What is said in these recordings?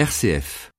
RCF.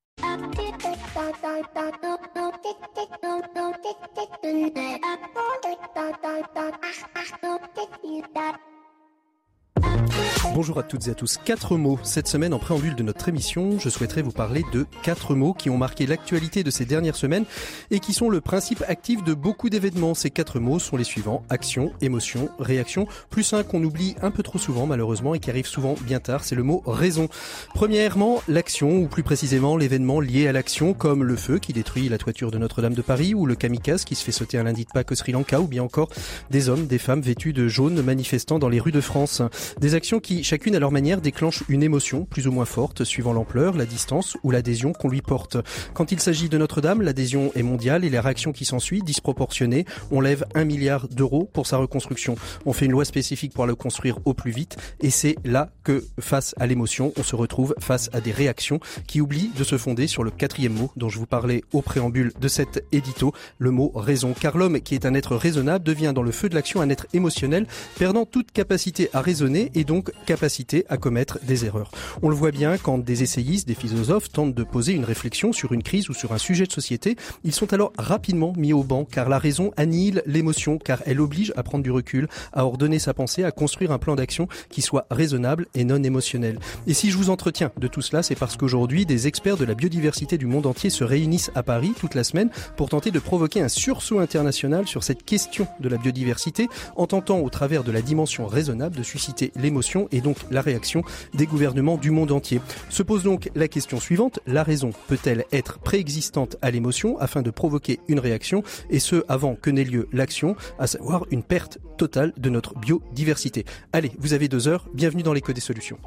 Bonjour à toutes et à tous. Quatre mots. Cette semaine, en préambule de notre émission, je souhaiterais vous parler de quatre mots qui ont marqué l'actualité de ces dernières semaines et qui sont le principe actif de beaucoup d'événements. Ces quatre mots sont les suivants. Action, émotion, réaction. Plus un qu'on oublie un peu trop souvent, malheureusement, et qui arrive souvent bien tard, c'est le mot raison. Premièrement, l'action, ou plus précisément l'événement lié à l'action, comme le feu qui détruit la toiture de Notre-Dame de Paris, ou le kamikaze qui se fait sauter un lundi de Pâques au Sri Lanka, ou bien encore des hommes, des femmes vêtus de jaune manifestant dans les rues de France. Des actions qui, chacune à leur manière, déclenchent une émotion plus ou moins forte suivant l'ampleur, la distance ou l'adhésion qu'on lui porte. Quand il s'agit de Notre-Dame, l'adhésion est mondiale et la réaction qui s'ensuit, disproportionnée. On lève un milliard d'euros pour sa reconstruction. On fait une loi spécifique pour le construire au plus vite et c'est là que, face à l'émotion, on se retrouve face à des réactions qui oublient de se fonder sur le quatrième mot dont je vous parlais au préambule de cet édito, le mot raison. Car l'homme qui est un être raisonnable devient dans le feu de l'action un être émotionnel, perdant toute capacité à raisonner et donc capacité à commettre des erreurs. On le voit bien quand des essayistes, des philosophes tentent de poser une réflexion sur une crise ou sur un sujet de société, ils sont alors rapidement mis au banc car la raison annihile l'émotion, car elle oblige à prendre du recul, à ordonner sa pensée, à construire un plan d'action qui soit raisonnable et non émotionnel. Et si je vous entretiens de tout cela, c'est parce qu'aujourd'hui, des experts de la biodiversité du monde entier se réunissent à Paris toute la semaine pour tenter de provoquer un sursaut international sur cette question de la biodiversité en tentant au travers de la dimension raisonnable de susciter l'émotion et donc la réaction des gouvernements du monde entier. Se pose donc la question suivante, la raison peut-elle être préexistante à l'émotion afin de provoquer une réaction et ce avant que n'ait lieu l'action, à savoir une perte totale de notre biodiversité Allez, vous avez deux heures, bienvenue dans l'écho des solutions.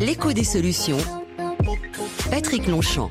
L'écho des solutions. Patrick Longchamp.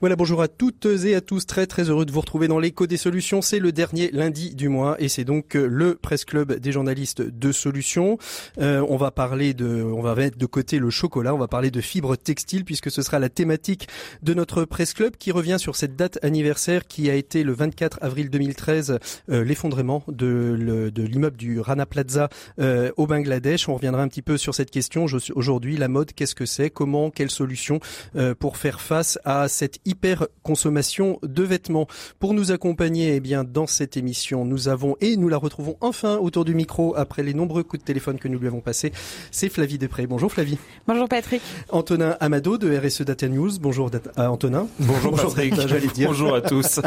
Voilà, bonjour à toutes et à tous. Très très heureux de vous retrouver dans l'écho des solutions. C'est le dernier lundi du mois et c'est donc euh, le presse club des journalistes de solutions. Euh, on va parler de, on va mettre de côté le chocolat, on va parler de fibres textiles puisque ce sera la thématique de notre presse club qui revient sur cette date anniversaire qui a été le 24 avril 2013, euh, l'effondrement de, l'immeuble du Rana Plaza euh, au Bangladesh. On reviendra un petit peu sur cette question aujourd'hui. La mode, qu'est-ce que c'est? Comment? Quelles solutions euh, pour faire face à cette hyper consommation de vêtements. Pour nous accompagner, eh bien, dans cette émission, nous avons, et nous la retrouvons enfin autour du micro après les nombreux coups de téléphone que nous lui avons passés, c'est Flavie Després. Bonjour Flavie. Bonjour Patrick. Antonin Amado de RSE Data News. Bonjour à Antonin. Bonjour, Bonjour Patrick. J'allais dire. Bonjour à tous.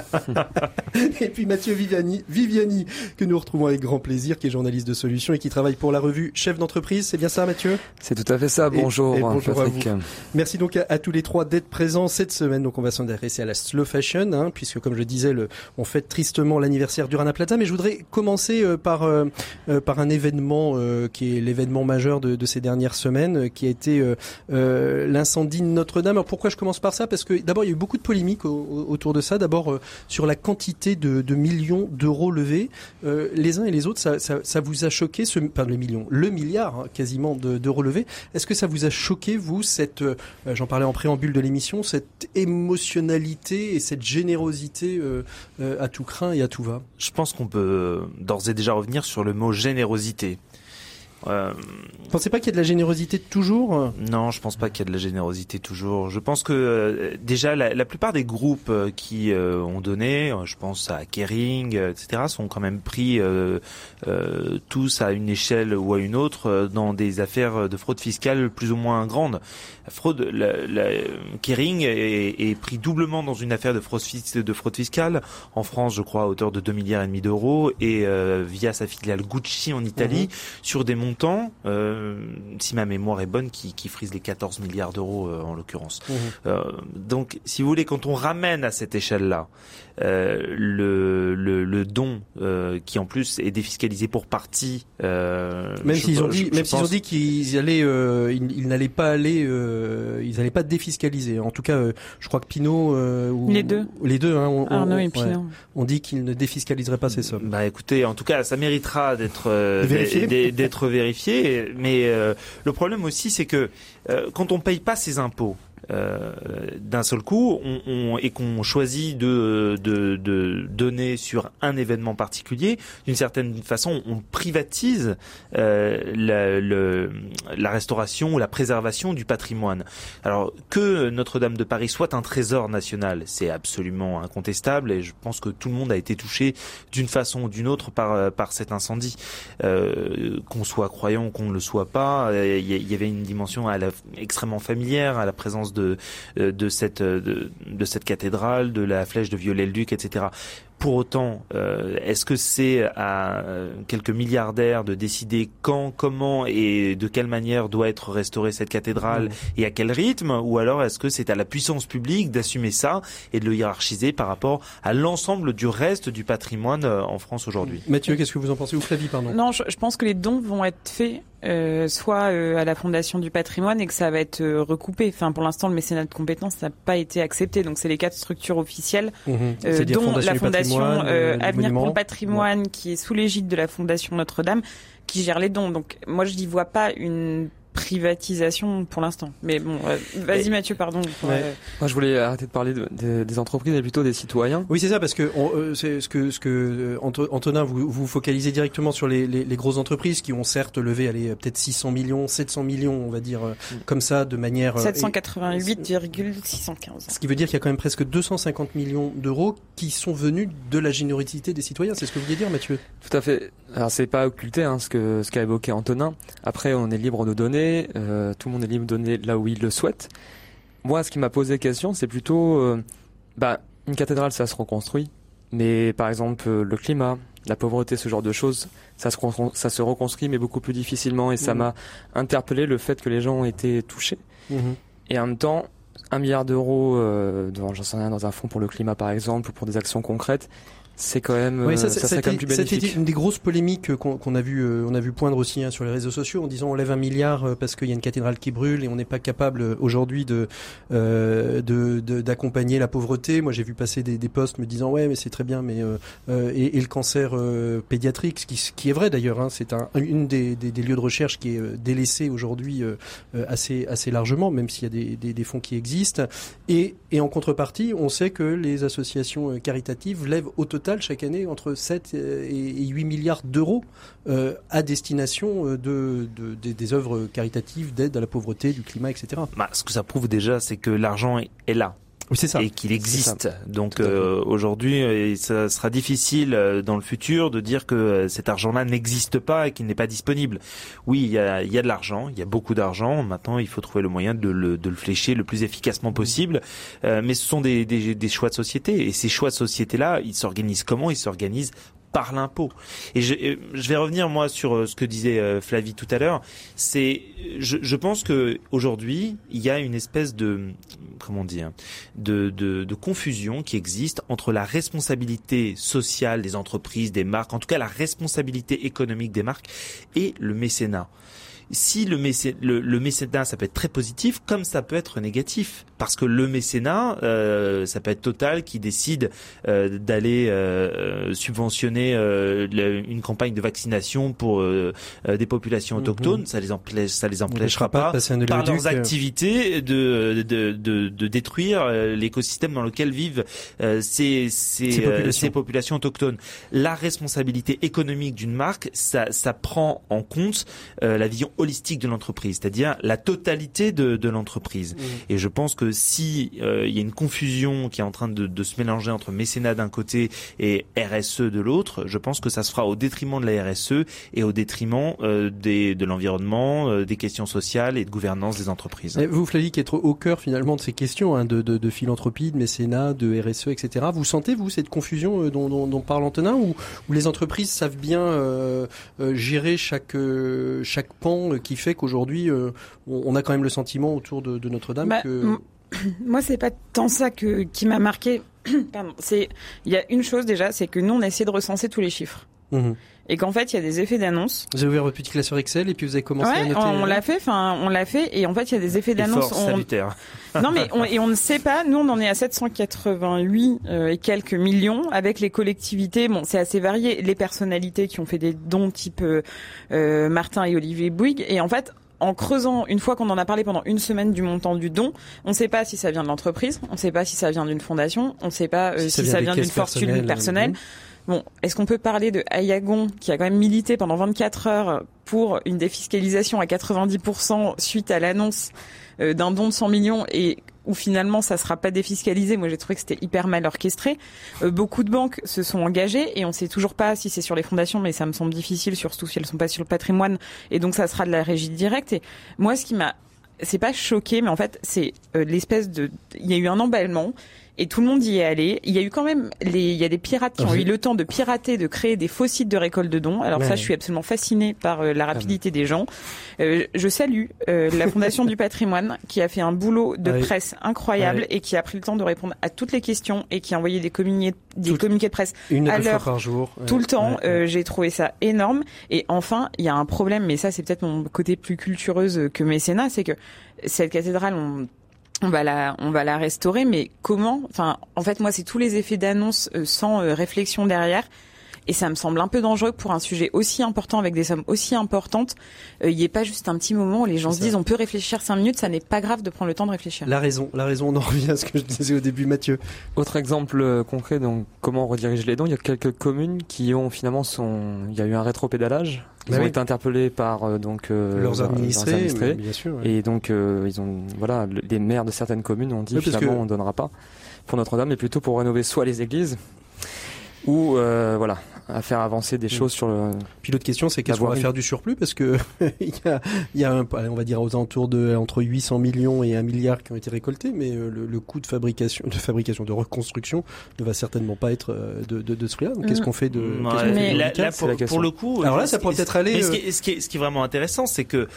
et puis Mathieu Viviani, Viviani, que nous retrouvons avec grand plaisir, qui est journaliste de solutions et qui travaille pour la revue Chef d'entreprise. C'est bien ça, Mathieu? C'est tout à fait ça. Bonjour, et, et bonjour Patrick. À vous. Merci donc à, à, tous les trois d'être présents cette semaine. Donc on va s'intéresser à la slow fashion, hein, puisque comme je disais, on fête tristement l'anniversaire du Rana Plaza. Mais je voudrais commencer euh, par euh, euh, par un événement qui est l'événement majeur de, de, ces dernières semaines, qui a été l'incendie de Notre-Dame. Alors pourquoi je commence par ça? Parce que d'abord il y a eu beaucoup de polémiques au, autour de ça. D'abord sur la quantité de, de millions d'euros levés. les uns et les autres, ça, vous a choqué ce, enfin le million, le milliard hein, quasiment d'euros levés. Est-ce que ça vous a choqué vous cette, j'en parlais en préambule de l'émission, cette et cette générosité euh, euh, à tout craint et à tout va Je pense qu'on peut d'ores et déjà revenir sur le mot générosité. Euh... Pensez pas qu'il y a de la générosité toujours? Non, je pense pas qu'il y a de la générosité toujours. Je pense que euh, déjà la, la, plupart des groupes euh, qui euh, ont donné, je pense à Kering, etc., sont quand même pris tous à une échelle ou à une autre dans des affaires de fraude fiscale plus ou moins grandes. La fraude, la, la Kering est, est, pris doublement dans une affaire de fraude, de fraude fiscale en France, je crois, à hauteur de 2 milliards et demi d'euros, et via sa filiale Gucci en Italie mmh. sur des montants, euh, si ma mémoire est bonne, qui, qui frise les 14 milliards d'euros euh, en l'occurrence. Mmh. Euh, donc, si vous voulez, quand on ramène à cette échelle-là euh, le, le, le, don, qui en plus est défiscalisé pour partie, même s'ils ont dit, même s'ils ont dit qu'ils allaient, ils, ils n'allaient pas aller, ils n'allaient pas défiscaliser. En tout cas, je crois que Pinot, ou, les deux, les deux, hein, on, Arnaud on, et Pinot, ouais, on dit qu'ils ne défiscaliseraient pas ces sommes. Bah écoutez, en tout cas, ça méritera d'être vérifié. Mais euh, le problème aussi, c'est que euh, quand on paye pas ses impôts, euh, d'un seul coup on, on, et qu'on choisit de, de, de, donner sur un événement particulier, d'une certaine façon, on privatise euh, la, le, la restauration ou la préservation du patrimoine. Alors que Notre-Dame de Paris soit un trésor national, c'est absolument incontestable et je pense que tout le monde a été touché d'une façon ou d'une autre par, par cet incendie. Euh, qu'on soit croyant ou qu'on ne le soit pas, il y, avait une dimension à la, extrêmement familière à la présence de euh, de cette de, de cette cathédrale, de la flèche de Viollet-le-Duc, etc. Pour autant, euh, est-ce que c'est à euh, quelques milliardaires de décider quand, comment et de quelle manière doit être restaurée cette cathédrale mmh. et à quel rythme Ou alors est-ce que c'est à la puissance publique d'assumer ça et de le hiérarchiser par rapport à l'ensemble du reste du patrimoine euh, en France aujourd'hui? Mathieu, qu'est-ce que vous en pensez? Ou Flavie, pardon Non, je, je, pense que les dons vont être faits euh, soit euh, à la Fondation du patrimoine et que ça va être euh, recoupé. Enfin, pour l'instant, le mécénat de compétences n'a pas été accepté. Donc, c'est les quatre structures officielles, mmh. dont la Fondation Avenir pour le patrimoine, ouais. qui est sous l'égide de la Fondation Notre-Dame, qui gère les dons. Donc, moi, je n'y vois pas une privatisation pour l'instant. Mais bon, euh, vas-y Mathieu, pardon. Ouais. Moi, je voulais arrêter de parler de, de, des entreprises et plutôt des citoyens. Oui, c'est ça, parce que euh, c'est ce que ce que euh, Antonin, vous vous focalisez directement sur les, les, les grosses entreprises qui ont certes levé, allez, peut-être 600 millions, 700 millions, on va dire mm. comme ça, de manière 788,615. Ce qui veut dire qu'il y a quand même presque 250 millions d'euros qui sont venus de la générosité des citoyens. C'est ce que vous vouliez dire, Mathieu? Tout à fait. Alors c'est pas occulté hein, ce que ce qu'a évoqué Antonin. Après, on est libre de donner euh, tout le monde est libre de donner là où il le souhaite. Moi, ce qui m'a posé question, c'est plutôt, euh, bah, une cathédrale, ça se reconstruit, mais par exemple euh, le climat, la pauvreté, ce genre de choses, ça se, ça se reconstruit, mais beaucoup plus difficilement, et ça mmh. m'a interpellé le fait que les gens ont été touchés. Mmh. Et en même temps, un milliard d'euros, euh, j'en sais rien, dans un fonds pour le climat par exemple, ou pour des actions concrètes, c'est quand même oui, ça, ça, ça, plus C'était une des grosses polémiques qu'on a vu euh, on a vu poindre aussi hein, sur les réseaux sociaux en disant on lève un milliard euh, parce qu'il y a une cathédrale qui brûle et on n'est pas capable euh, aujourd'hui de d'accompagner de, la pauvreté. Moi j'ai vu passer des, des posts me disant ouais mais c'est très bien mais et, et, le cancer pédiatrique ce qui, ce qui est vrai d'ailleurs hein, c'est un, une des, des, des, lieux de recherche qui est délaissé aujourd'hui assez assez largement même s'il y a des, des, des fonds qui existent et, et en contrepartie on sait que les associations caritatives lèvent au total chaque année entre 7 euh, et 8 milliards d'euros euh, à destination euh, de, des œuvres caritatives d'aide à la pauvreté, du climat, etc. Bah, ce que ça prouve déjà, c'est que l'argent est là. Oui, c'est ça. Et qu'il existe. Donc euh, aujourd'hui, ça sera difficile dans le futur de dire que cet argent-là n'existe pas et qu'il n'est pas disponible. Oui, il y a, il y a de l'argent, il y a beaucoup d'argent. Maintenant, il faut trouver le moyen de le, de le flécher le plus efficacement possible. Euh, mais ce sont des, des, des choix de société. Et ces choix de société-là, ils s'organisent comment? Ils s'organisent par l'impôt. Et je, je, vais revenir moi sur euh, ce que disait euh, Flavie tout à l'heure. C'est, je, je, pense que aujourd'hui il y a une espèce de comment dire, de, de, de confusion qui existe entre la responsabilité sociale des entreprises, des marques, en tout cas la responsabilité économique des marques et le mécénat si le, le, mécénat, ça peut être très positif, comme ça peut être négatif, parce que le mécénat, euh, ça peut être Total qui décide euh, d'aller euh, subventionner euh, une campagne de vaccination pour euh, euh, des populations mhm. autochtones, ça les empêche, ça les empêchera pas, pas par leurs activités de, de, de, de détruire l'écosystème dans lequel vivent ces, ces, ces, populations. ces, populations. autochtones. La responsabilité économique d'une marque, ça, ça prend en compte la vision holistique de l'entreprise, c'est-à-dire la totalité de, de l'entreprise. Mmh. Et je pense que si euh, il y a une confusion qui est en train de, de se mélanger entre mécénat d'un côté et RSE de l'autre, je pense que ça se fera au détriment de la RSE et au détriment euh, des, de l'environnement, euh, des questions sociales et de gouvernance des entreprises. Et vous, Flavie, qui êtes au cœur finalement de ces questions hein, de, de, de, philanthropie, de mécénat, de RSE, etc. Vous sentez vous cette confusion euh, dont, dont, dont, parle Antonin, ou, ou les entreprises savent bien euh, euh, gérer chaque chaque pan qui fait qu'aujourd'hui, euh, on a quand même le sentiment autour de, de Notre-Dame bah, que... Moi, c'est pas tant ça que, qui m'a marqué. C'est, il y a une chose déjà, c'est que nous, on a essayé de recenser tous les chiffres. Mmh. Et qu'en fait, il y a des effets d'annonce. Vous avez ouvert votre petit classeur Excel et puis vous avez commencé ouais, à noter. On, on l'a fait, enfin, on l'a fait, et en fait, il y a des effets d'annonce. On... salutaire. non, mais on, et on ne sait pas. Nous, on en est à 788 euh, et quelques millions avec les collectivités. Bon, c'est assez varié. Les personnalités qui ont fait des dons, type euh, euh Martin et Olivier Bouygues. Et en fait, en creusant, une fois qu'on en a parlé pendant une semaine du montant du don, on ne sait pas si ça vient de l'entreprise, on ne sait pas si ça vient d'une fondation, on ne sait pas si, ça vient, d'une fortune personnelle. Bon, est-ce qu'on peut parler de Ayagon qui a quand même milité pendant 24 heures pour une défiscalisation à 90% suite à l'annonce d'un don de 100 millions et où finalement ça sera pas défiscalisé? Moi, j'ai trouvé que c'était hyper mal orchestré. Euh, beaucoup de banques se sont engagées et on sait toujours pas si c'est sur les fondations, mais ça me semble difficile, surtout si elles sont pas sur le patrimoine. Et donc, ça sera de la régie directe. Et moi, ce qui m'a c'est pas choqué, mais en fait, c'est euh, l'espèce de. Il y a eu un emballement et tout le monde y est allé. Il y a eu quand même les, il y a des pirates qui ont eu le temps de pirater, de créer des faux sites de récolte de dons. Alors ça, je suis absolument fascinée par euh, la rapidité des gens. Euh, je salue euh, la Fondation du Patrimoine qui a fait un boulot de presse incroyable et qui a pris le temps de répondre à toutes les questions et qui a envoyé des communiqués, des communiqués de presse une à l'heure par jour, tout le temps. J'ai trouvé ça énorme. Et enfin, il y a un problème, mais ça, c'est peut-être mon côté plus cultureuse que mécénat, c'est que cette cathédrale, on on va la on va la restaurer mais comment enfin en fait moi c'est tous les effets d'annonce euh, sans euh, réflexion derrière et ça me semble un peu dangereux pour un sujet aussi important avec des sommes aussi importantes. Euh, il n'y ait pas juste un petit moment où les gens se disent on peut réfléchir cinq minutes, ça n'est pas grave de prendre le temps de réfléchir. La raison, la raison, on en revient à ce que je disais au début, Mathieu. Autre exemple concret, donc comment on redirige les dons. Il y a quelques communes qui ont finalement son, il y a eu un rétropédalage ils bah ont été interpellés par euh, donc euh, leurs administrés, bien sûr, et donc euh, ils ont voilà les maires de certaines communes ont dit finalement on donnera pas pour Notre-Dame mais plutôt pour rénover soit les églises ou voilà à faire avancer des mm. choses sur le. Puis l'autre question, c'est qu'est-ce qu'on va faire du surplus parce que il y a, il y a un, on va dire aux alentours de entre 800 millions et 1 milliard qui ont été récoltés, mais euh, le, le coût de fabrication, de fabrication, de reconstruction ne va certainement pas être euh, de, de, de ce prix-là. Donc qu'est-ce mm. qu'on fait de, mais là, pour, le coup, alors là, ça pourrait peut-être aller. ce, qui est, ce, qui est, ce qui est vraiment intéressant, c'est que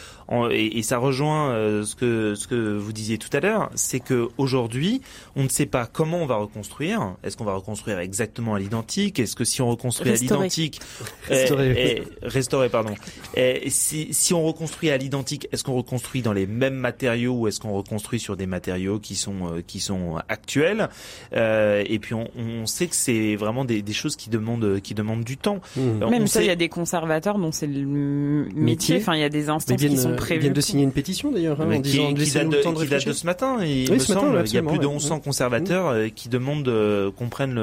et, et, ça rejoint euh, ce que ce que vous disiez tout à l'heure, c'est que aujourd'hui, on ne sait pas comment on va reconstruire. Est-ce qu'on va reconstruire exactement à l'identique? Est-ce que si on reconstruit l'identique, restaurer. restaurer, pardon. Et si, si on reconstruit à l'identique, est-ce qu'on reconstruit dans les mêmes matériaux ou est-ce qu'on reconstruit sur des matériaux qui sont euh, qui sont actuels? Euh, Et puis on, on sait que c'est vraiment des, des, choses qui demandent qui demandent du temps. Mmh. Même ça, il y a des conservateurs dont c'est le métier. Enfin, il y a des instances qui sont prévues. Ils viennent de signer une pétition d'ailleurs, hein, qui, date de, qui date de ce matin. Il, me semble, il y a plus de 1100 conservateurs mmh. euh, qui demandent qu'on prenne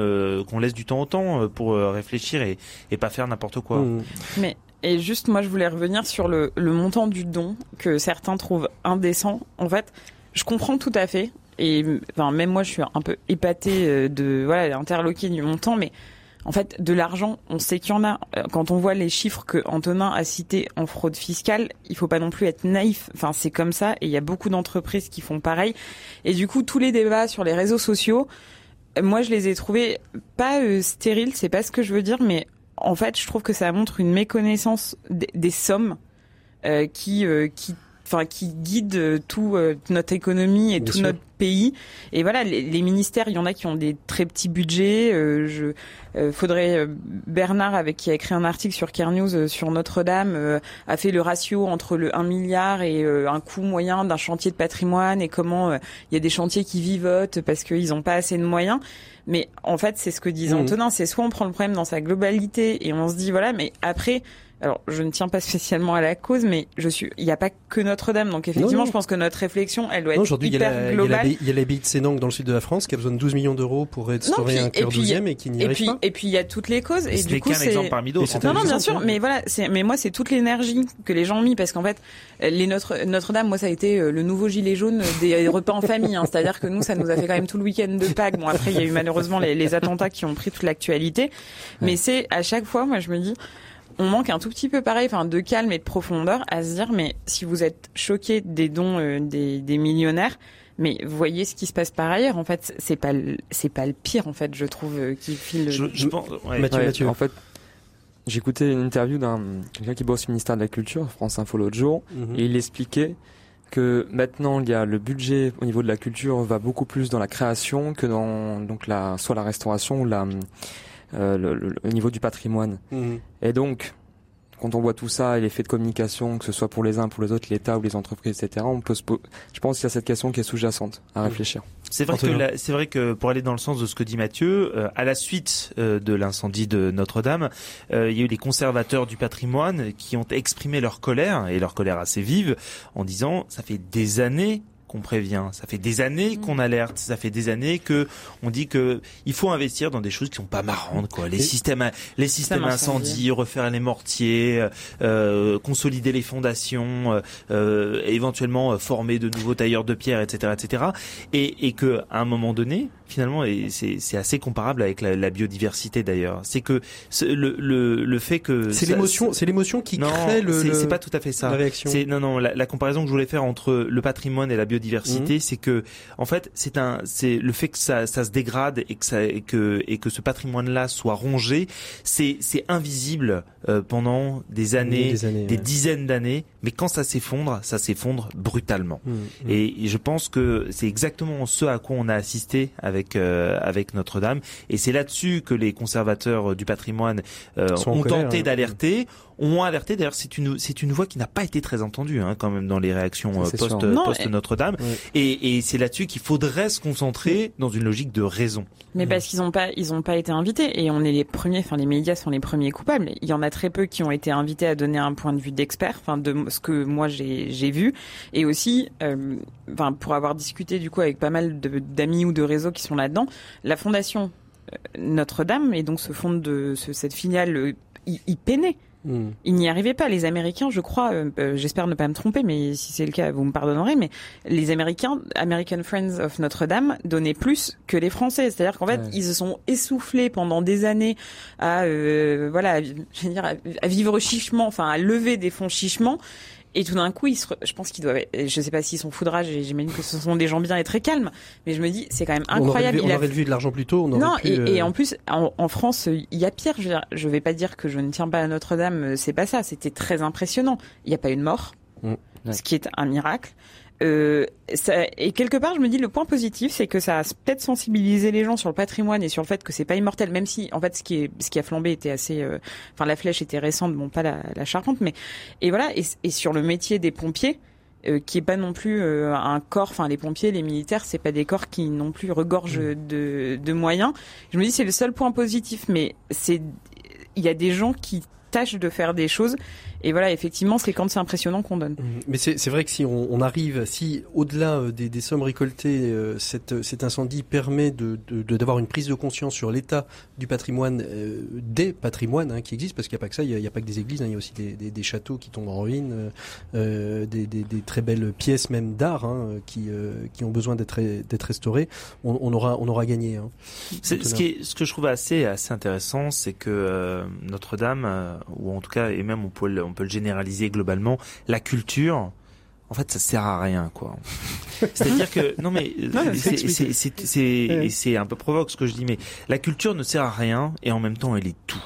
qu'on laisse du temps au temps pour réfléchir et, pas faire n'importe quoi. Mmh. Mais et juste moi je voulais revenir sur le, montant du don que certains trouvent indécent. En fait, je comprends tout à fait et enfin même moi je suis un peu épatée euh, de voilà interloqué du montant mais en fait, de l'argent, on sait qu'il y en a. Euh, quand on voit les chiffres que Antonin a cités en fraude fiscale, il faut pas non plus être naïf. Enfin, c'est comme ça, et il y a beaucoup d'entreprises qui font pareil. Et du coup, tous les débats sur les réseaux sociaux, moi je les ai trouvés pas euh, stériles, c'est pas ce que je veux dire, mais en fait je trouve que ça montre une méconnaissance des, sommes euh, qui euh, qui enfin qui guide euh, tout euh, notre économie et tout notre pays. Et voilà, les, les, ministères, il y en a qui ont des très petits budgets. Euh, je faudrait Bernard avec qui a écrit un article sur Care News sur Notre-Dame a fait le ratio entre le 1 milliard et un coût moyen d'un chantier de patrimoine et comment il y a des chantiers qui vivotent parce qu'ils n'ont pas assez de moyens. Mais en fait, c'est ce que disait mmh. Antonin, c'est soit on prend le problème dans sa globalité et on se dit voilà, mais après alors je ne tiens pas spécialement à la cause, mais je suis, il n'y a pas que Notre-Dame, donc effectivement, je pense que notre réflexion, elle doit être hyper il y a globale. Il y a l'abbaye de Sénanque dans le sud de la France qui a besoin de 12 millions d'euros pour restaurer un cœur douzième et qui n'y arrive puis, pas. Et puis il y a toutes les causes et, du coup c'est exemple parmi d'autres. Non, non, bien sûr, mais voilà, c'est, mais moi c'est toute l'énergie que les gens ont mis parce qu'en fait, les Notre Notre-Dame, moi ça a été euh, le nouveau gilet jaune des repas en famille, hein, c'est-à-dire que nous ça nous a fait quand même tout le week-end de Pâques. Bon après il y a eu malheureusement les, les attentats qui ont pris toute l'actualité, mais c'est à chaque fois, moi je me dis on manque un tout petit peu pareil, enfin de calme et de profondeur à se dire mais si vous êtes choqué des dons euh, des, des, millionnaires, mais voyez ce qui se passe par ailleurs. En fait, c'est pas c'est pas le pire en fait, je trouve euh, qui file. Je, je pense, Mathieu, Mathieu. En fait, écouté une interview d'un quelqu'un qui bosse au ministère de la Culture, France Info l'autre jour, mhm. et il expliquait que maintenant il y a le budget au niveau de la culture va beaucoup plus dans la création que dans donc la soit la restauration ou la euh, le, niveau du patrimoine. Mhm. Et donc, quand on voit tout ça et l'effet de communication, que ce soit pour les uns, pour les autres, l'État ou les entreprises, etc., on peut se je pense qu'il y a cette question qui est sous-jacente à réfléchir. C'est vrai que c'est vrai que pour aller dans le sens de ce que dit Mathieu, euh, à la suite euh, de l'incendie de Notre-Dame, euh, il y a eu les conservateurs du patrimoine qui ont exprimé leur colère et leur colère assez vive en disant ça fait des années qu'on prévient. Ça fait des années mm. qu'on alerte. Ça fait des années que on dit que il faut investir dans des choses qui sont pas marrantes, quoi. Les systèmes, les systèmes incendies, refaire les mortiers, euh, consolider les fondations, euh, euh éventuellement former de nouveaux tailleurs de pierre, etc., etc. Et, et que à un moment donné, finalement, et c'est assez comparable avec la, la biodiversité d'ailleurs. C'est que le, le, le fait que c'est l'émotion, c'est l'émotion qui non, crée le. C'est pas tout à fait ça. La réaction. Non, non. La, la comparaison que je voulais faire entre le patrimoine et la biodiversité biodiversité, mhm. c'est que en fait c'est un c'est le fait que ça, ça se dégrade et que ça et que et que ce patrimoine-là soit rongé, c'est c'est invisible euh, pendant des années, des, dizaines d'années, mais quand ça s'effondre, ça s'effondre brutalement. Mhm, mhm. Et, je pense que c'est exactement ce à quoi on a assisté avec euh, avec Notre-Dame, et c'est là-dessus que les conservateurs du patrimoine euh, ont tenté hein. d'alerter ont alerté. D'ailleurs, c'est une c'est une voix qui n'a pas été très entendue hein, quand même dans les réactions post, post Notre-Dame. Et, et c'est là-dessus qu'il faudrait se concentrer dans une logique de raison. Mais parce qu'ils n'ont pas ils ont pas été invités et on est les premiers. Enfin, les médias sont les premiers coupables. Il y en a très peu qui ont été invités à donner un point de vue d'expert. Enfin, de ce que moi j'ai vu. Et aussi, euh, enfin, pour avoir discuté du coup avec pas mal d'amis ou de réseaux qui sont là-dedans, la fondation euh, Notre-Dame et donc ce fonds de ce, cette filiale euh, y, peinait Hmm. Ils n'y arrivaient pas. Les Américains, je crois, euh, euh, j'espère ne pas me tromper, mais si c'est le cas, vous me pardonnerez, mais les Américains, American Friends of Notre-Dame, donnaient plus que les Français. C'est-à-dire qu'en fait, ils se sont essoufflés pendant des années à, euh, voilà, je veux dire, à vivre chichement, enfin, à lever des fonds chichement. Et tout d'un coup, je pense qu'ils doivent, je sais pas s'ils sont foudrages, j'imagine que ce sont des gens bien et très calmes, mais je me dis, c'est quand même incroyable. On aurait, vu, de l'argent plus tôt. On non, et, et, en plus, en, France, il y a pire. Je, je vais pas dire que je ne tiens pas à Notre-Dame, c'est pas ça. C'était très impressionnant. Il n'y a pas eu de mort, mm. ce qui est un miracle. Euh, ça, et quelque part, je me dis le point positif, c'est que ça a peut-être sensibilisé les gens sur le patrimoine et sur le fait que c'est pas immortel, même si en fait ce qui est ce qui a flambé était assez, euh, enfin la flèche était récente, bon pas la, la charpente, mais et voilà et, et sur le métier des pompiers. Euh, qui est pas non plus euh, un corps, enfin les pompiers, les militaires, c'est pas des corps qui non plus regorgent mmh. de, de moyens. Je me dis c'est le seul point positif, mais c'est il y a des gens qui tâchent de faire des choses et voilà, effectivement, c'est quand c'est impressionnant qu'on donne. Mhm. Mais c'est vrai que si on, on arrive, si au-delà euh, des, des, sommes récoltées, euh, cette, cet incendie permet de d'avoir de, une prise de conscience sur l'état du patrimoine, euh, des patrimoines hein, qui existent, parce qu'il n'y a pas que ça, il n'y a, pas que des églises, hein, il y a aussi des, des, des, châteaux qui tombent en ruine, euh, des, très belles pièces même d'art hein, qui, qui ont besoin d'être restaurées. On, on, aura, on aura gagné. Hein, ce, qui est, ce que je trouve assez, assez intéressant, c'est que Notre-Dame, ou en tout cas, et même on peut, on peut le généraliser globalement, la culture, en fait, ça sert à rien, quoi. C'est-à-dire que non mais c'est c'est un peu provoque ce que je dis, mais la culture ne sert à rien et en même temps elle est tout.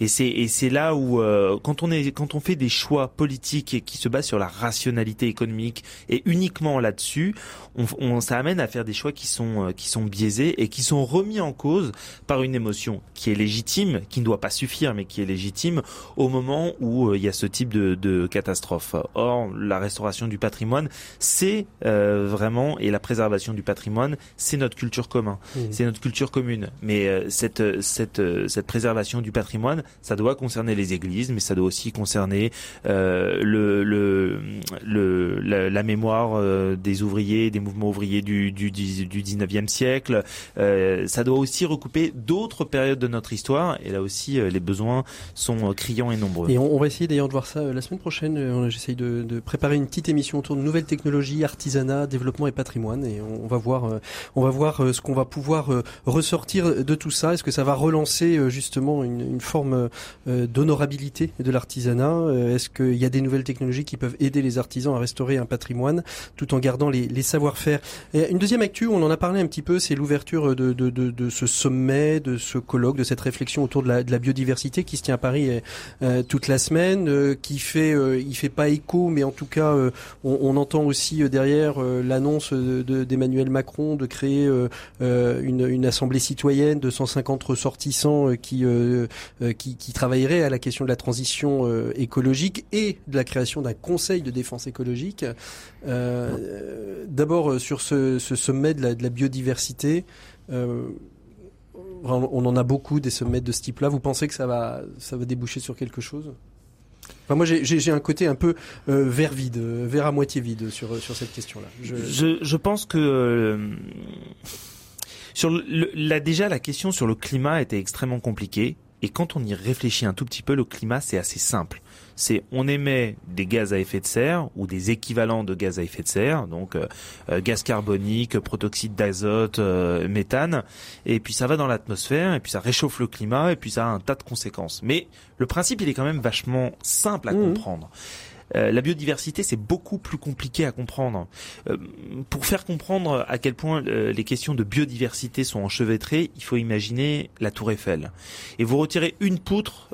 Et c'est et c'est là où euh, quand on est quand on fait des choix politiques qui se basent sur la rationalité économique et uniquement là-dessus, on, on ça amène à faire des choix qui sont euh, qui sont biaisés et qui sont remis en cause par une émotion qui est légitime, qui ne doit pas suffire, mais qui est légitime au moment où euh, il y a ce type de, de catastrophe. Or, la restauration du patrimoine, c'est vraiment et la préservation du patrimoine, c'est notre culture commune, mmh. c'est notre culture commune. Mais cette cette cette préservation du patrimoine, ça doit concerner les églises, mais ça doit aussi concerner euh, la, mémoire euh, des ouvriers, des mouvements ouvriers du, du, du 19e siècle. Euh, ça doit aussi recouper d'autres périodes de notre histoire, et là aussi les besoins sont criants et nombreux. Et on, va essayer d'ailleurs de voir ça la semaine prochaine. J'essaye de, préparer une petite émission autour de nouvelles technologies, artisanat, développement et patrimoine, et on, va voir, on va voir ce qu'on va pouvoir ressortir de tout ça. Est-ce que ça va relancer justement une forme euh, d'honorabilité de l'artisanat euh, Est-ce qu'il y a des nouvelles technologies qui peuvent aider les artisans à restaurer un patrimoine tout en gardant les, savoir-faire? Une deuxième actu, on en a parlé un petit peu, c'est l'ouverture de, de, de, de, ce sommet, de ce colloque, de cette réflexion autour de la, biodiversité qui se tient à Paris euh, toute la semaine, qui fait, il fait pas écho, mais en tout cas, on, entend aussi derrière l'annonce d'Emmanuel Macron de créer une, une assemblée citoyenne de 150 ressortissants qui qui, qui, travaillerait à la question de la transition écologique et de la création d'un conseil de défense écologique. D'abord sur ce, sommet de la, biodiversité. on en a beaucoup des sommets de ce type-là. Vous pensez que ça va, ça va déboucher sur quelque chose? Enfin, moi, j'ai un côté un peu euh, vert vide, euh, vert à moitié vide sur sur cette question-là. Je... Je, pense que euh, sur le, déjà la question sur le climat était extrêmement compliquée. Et quand on y réfléchit un tout petit peu, le climat c'est assez simple c'est on émet des gaz à effet de serre ou des équivalents de gaz à effet de serre, donc euh, euh, gaz carbonique, protoxyde d'azote, euh, méthane, et puis ça va dans l'atmosphère, et puis ça réchauffe le climat, et puis ça a un tas de conséquences. Mais le principe, il est quand même vachement simple à mmh. comprendre. La biodiversité, c'est beaucoup plus compliqué à comprendre. pour faire comprendre à quel point les questions de biodiversité sont enchevêtrées, il faut imaginer la tour Eiffel. Et vous retirez une poutre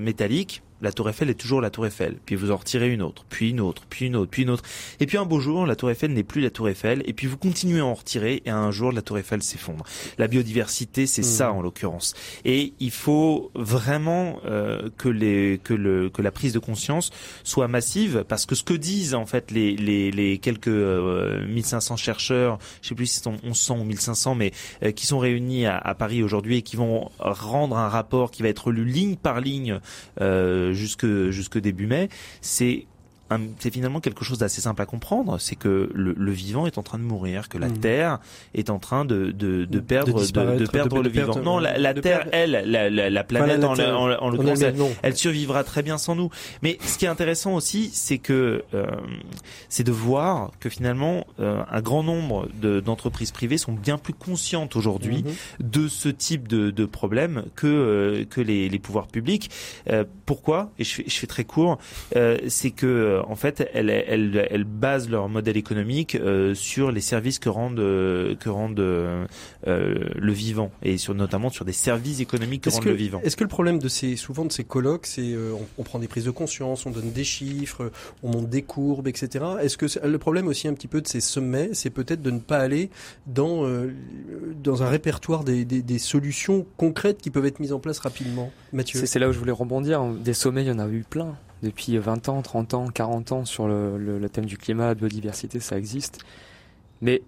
métallique, la tour Eiffel est toujours la tour Eiffel. Puis vous en retirez une autre, puis une autre, puis une autre, puis une autre. Et puis un beau jour, la tour Eiffel n'est plus la tour Eiffel. Et puis vous continuez à en retirer. Et un jour, la tour Eiffel s'effondre. La biodiversité, c'est ça mmh. en l'occurrence. Et il faut vraiment euh, que les que le que la prise de conscience soit massive, parce que ce que disent en fait les les, les quelques 1500 euh, chercheurs, je sais plus si sont 1100 ou 1500, mais euh, qui sont réunis à, à Paris aujourd'hui et qui vont rendre un rapport qui va être lu ligne par ligne. Euh, jusque jusque début mai, c'est c'est finalement quelque chose d'assez simple à comprendre, c'est que le, vivant est en train de mourir, que la mmh. Terre est en train de, de, de perdre, de, perdre le vivant. non, la, Terre, elle, la, la, planète en, en, l'occurrence, elle, survivra très bien sans nous. Mais ce qui est intéressant aussi, c'est que euh, c'est de voir que finalement euh, un grand nombre d'entreprises privées sont bien plus conscientes aujourd'hui mmh. de ce type de, de problème que euh, que les, les pouvoirs publics. pourquoi? Et je fais, je fais très court. c'est que en fait, elles, basent leur modèle économique euh, sur les services que rendent que rendent euh, le vivant et sur notamment sur des services économiques que rendent le vivant. Est-ce que le problème de ces souvent de ces colloques, c'est euh, on, prend des prises de conscience, on donne des chiffres, on monte des courbes, etc. Est-ce que le problème aussi un petit peu de ces sommets, c'est peut-être de ne pas aller dans dans un répertoire des, des, solutions concrètes qui peuvent être mises en place rapidement, Mathieu C'est là où je voulais rebondir. Des sommets, il y en a eu plein depuis 20 ans, 30 ans, 40 ans sur le, le, thème du climat, de biodiversité, ça existe. Mais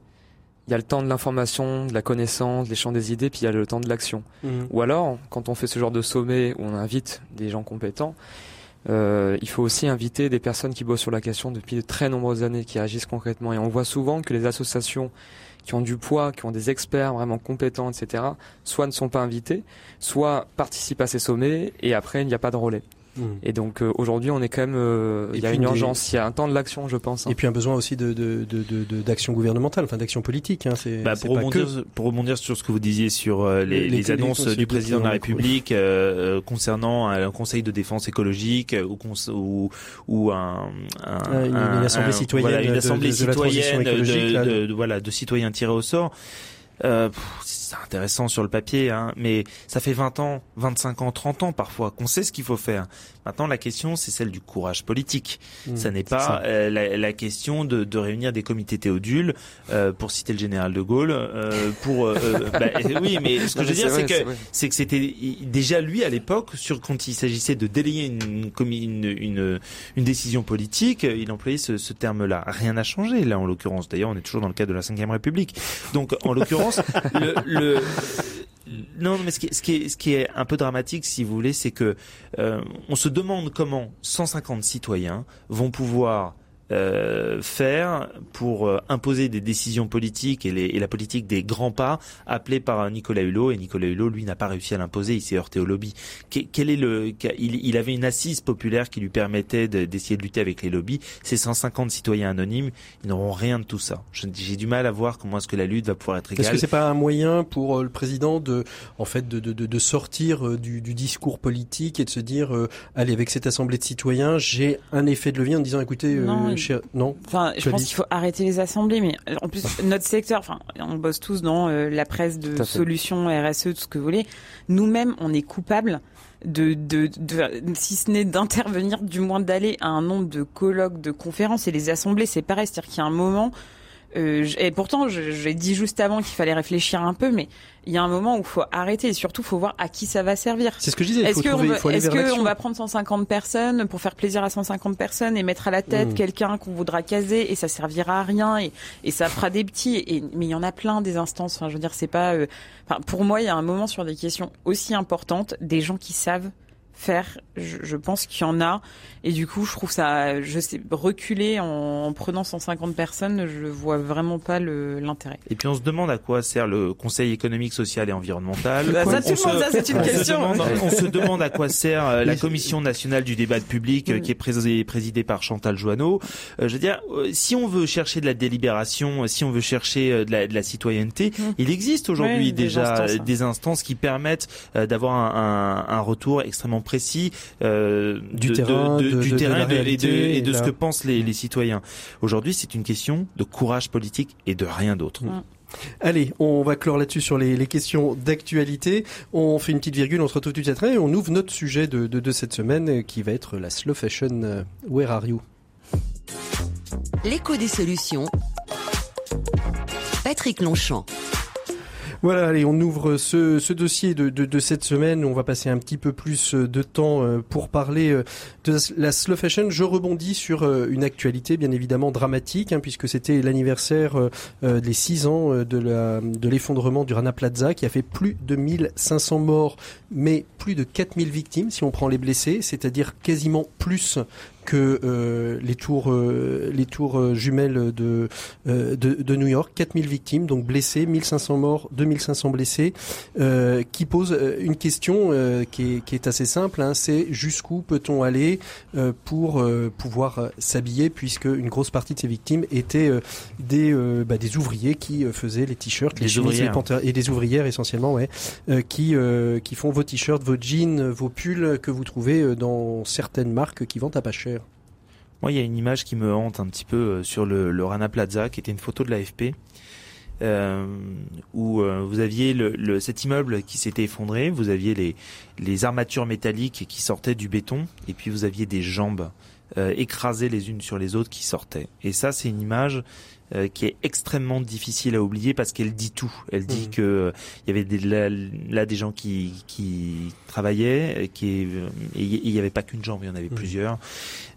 il y a le temps de l'information, de la connaissance, les champs des idées, puis il y a le temps de l'action. Mhm. Ou alors, quand on fait ce genre de sommet où on invite des gens compétents, euh, il faut aussi inviter des personnes qui bossent sur la question depuis de très nombreuses années, qui agissent concrètement. Et on voit souvent que les associations qui ont du poids, qui ont des experts vraiment compétents, etc., soit ne sont pas invités, soit participent à ces sommets et après il n'y a pas de relais. Hmm. Et donc euh, aujourd'hui, on est quand même, euh, il y a une urgence, il y a un temps de l'action, je pense. Hein. Et puis un besoin aussi de d'action de, de, gouvernementale, enfin d'action politique. Hein. C'est bah, pour rebondir pour rebondir sur ce que vous disiez sur euh, les, les, annonces du président de la République concernant un conseil de défense écologique ou ou, ou un, un, ah, une, assemblée citoyenne, voilà, une assemblée citoyenne de, voilà de citoyens tirés au sort. Euh, c'est intéressant sur le papier, hein, mais ça fait 20 ans, 25 ans, 30 ans parfois qu'on sait ce qu'il faut faire. Maintenant, la question, c'est celle du courage politique. Mmh, ça n'est pas euh, la, la, question de, de, réunir des comités théodules, euh, pour citer le général de Gaulle, euh, pour... Euh, euh, bah, oui, mais ce que je veux dire, c'est que c'est que c'était déjà lui à l'époque, sur quand il s'agissait de délayer une, une, une, une, décision politique, il employait ce, ce terme-là. Rien n'a changé là, en l'occurrence. D'ailleurs, on est toujours dans le cadre de la Ve République. Donc, en l'occurrence, le, le non, mais ce qui, est, un peu dramatique, si vous voulez, c'est que euh, on se demande comment 150 citoyens vont pouvoir euh, faire pour euh, imposer des décisions politiques et, les, et, la politique des grands pas appelés par Nicolas Hulot. Et Nicolas Hulot lui n'a pas réussi à l'imposer. Il s'est heurté au lobby. Quel est le il, il, avait une assise populaire qui lui permettait d'essayer de, lutter avec les lobbies. Ces 150 citoyens anonymes. Ils n'auront rien de tout ça. J'ai du mal à voir comment est-ce que la lutte va pouvoir être égale est-ce que c'est pas un moyen pour euh, le président de en fait de, de, de sortir du, du, discours politique et de se dire allez avec cette assemblée de citoyens j'ai un effet de levier en disant écoutez non. Enfin, je pense qu'il faut arrêter les assemblées, mais en plus notre secteur, enfin, on bosse tous dans euh, la presse de solutions RSE, tout ce que vous voulez. Nous-mêmes, on est coupables de, de, si ce n'est d'intervenir, du moins d'aller à un nombre de colloques, de conférences et les assemblées, c'est pareil, c'est-à-dire qu'il y a un moment Euh, et pourtant, j'ai dit juste avant qu'il fallait réfléchir un peu, mais il y a un moment où il faut arrêter et surtout, il faut voir à qui ça va servir. C'est ce que je disais. Est-ce qu'on va prendre 150 personnes pour faire plaisir à 150 personnes et mettre à la tête mmh. quelqu'un qu'on voudra caser et ça servira à rien et, et ça fera des petits. Et, mais il y en a plein des instances. Enfin, je veux dire, c'est pas. Euh, enfin, pour moi, il y a un moment sur des questions aussi importantes, des gens qui savent faire. Je, je pense qu'il y en a. Et du coup, je trouve ça, je sais, reculer en, prenant 150 personnes, je vois vraiment pas l'intérêt. Et puis on se demande à quoi sert le Conseil économique, social et environnemental. Bah, ça, c'est une question. on se demande à quoi sert euh, la Commission nationale du débat public euh, mm. qui est présidée, présidée par Chantal Joanneau. Euh, je veux dire, si on veut chercher de la délibération, si on veut chercher de la, de la citoyenneté, mm. il existe aujourd'hui déjà des instances, qui permettent d'avoir un, un, un, retour extrêmement précis euh, du de, terrain, de, du terrain et de, et de ce que pensent les, les citoyens. Aujourd'hui, c'est une question de courage politique et de rien d'autre. Mm. Allez, on va clore là-dessus sur les, les questions d'actualité. On fait une petite virgule, on se retrouve tout de suite et on ouvre notre sujet de, de, de cette semaine euh, qui va être la slow fashion. Euh, where are you? L'écho des solutions. Patrick Longchamp. Voilà, allez, on ouvre ce, ce dossier de, de, cette semaine. On va passer un petit peu plus de temps euh, pour parler euh, de la slow fashion. Je rebondis sur euh, une actualité bien évidemment dramatique, hein, puisque c'était l'anniversaire des six ans de la de l'effondrement du Rana Plaza, qui a fait plus de 1500 morts, mais plus de 4000 victimes si on prend les blessés, c'est-à-dire quasiment plus que euh, les tours euh, les tours euh, jumelles de, de, de New York. 4000 victimes donc blessés 1500 morts 2500 blessés qui pose une question qui est, qui, est, assez simple hein, c'est jusqu'où peut-on aller pour pouvoir s'habiller puisque une grosse partie de ces victimes étaient des bah, des ouvriers qui faisaient les t-shirts les, ouvrières. et des ouvrières essentiellement ouais qui qui font vos t-shirts vos jeans vos pulls que vous trouvez dans certaines marques qui vendent à pas cher moi, il y a une image qui me hante un petit peu euh, sur le, Rana Plaza, qui était une photo de l'AFP. Euh, où euh, vous aviez le, cet immeuble qui s'était effondré, vous aviez les, armatures métalliques qui sortaient du béton, et puis vous aviez des jambes écrasées les unes sur les autres qui sortaient. Et ça, c'est une image euh, qui est extrêmement difficile à oublier parce qu'elle dit tout. Elle dit mmh. que euh, il y avait des, là, des gens qui, qui travaillaient, qui il y avait pas qu'une jambe, il y en avait mmh. plusieurs.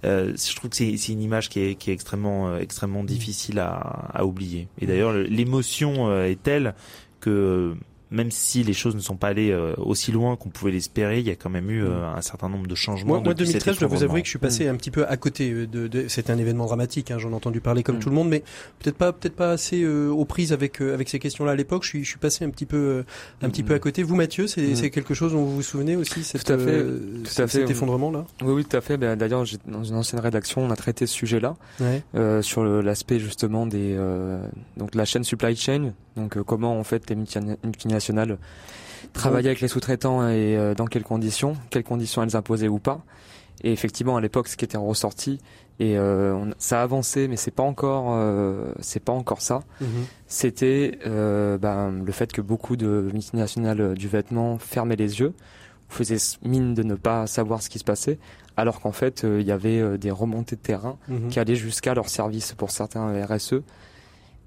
Euh, je trouve que c'est une image qui est, qui est extrêmement extrêmement mmh. difficile à, à oublier. Et d'ailleurs, l'émotion est telle que même si les choses ne sont pas allées euh, aussi loin qu'on pouvait l'espérer, il y a quand même eu euh, mm. un certain nombre de changements. Moi, 2013, je dois vous avouer que je suis passé mm. un petit peu à côté euh, de. de C'était un événement dramatique, hein, j'en ai entendu parler comme mm. tout le monde, mais peut-être pas, peut-être pas assez aux prises avec avec ces questions-là à l'époque. Je suis, je suis passé un petit peu, un petit peu à côté. Vous, Mathieu, c'est quelque chose dont vous vous souvenez aussi, cette, tout à fait, tout à fait, cet effondrement-là? Oui, oui, tout à fait. Ben, D'ailleurs, dans une ancienne rédaction, on a traité ce sujet-là ouais. sur l'aspect justement des donc la chaîne supply chain, donc comment en fait les multinationales travailler avec les sous-traitants et euh, dans quelles conditions, quelles conditions elles imposaient ou pas. Et effectivement, à l'époque, ce qui était ressorti, et euh, ça a avancé, mais c'est pas encore, euh, c'est pas encore ça. Mhm. C'était ben, le fait que beaucoup de multinationales du vêtement fermaient les yeux, faisaient mine de ne pas savoir ce qui se passait, alors qu'en fait, il y avait des remontées de terrain mhm. qui allaient jusqu'à leur service pour certains RSE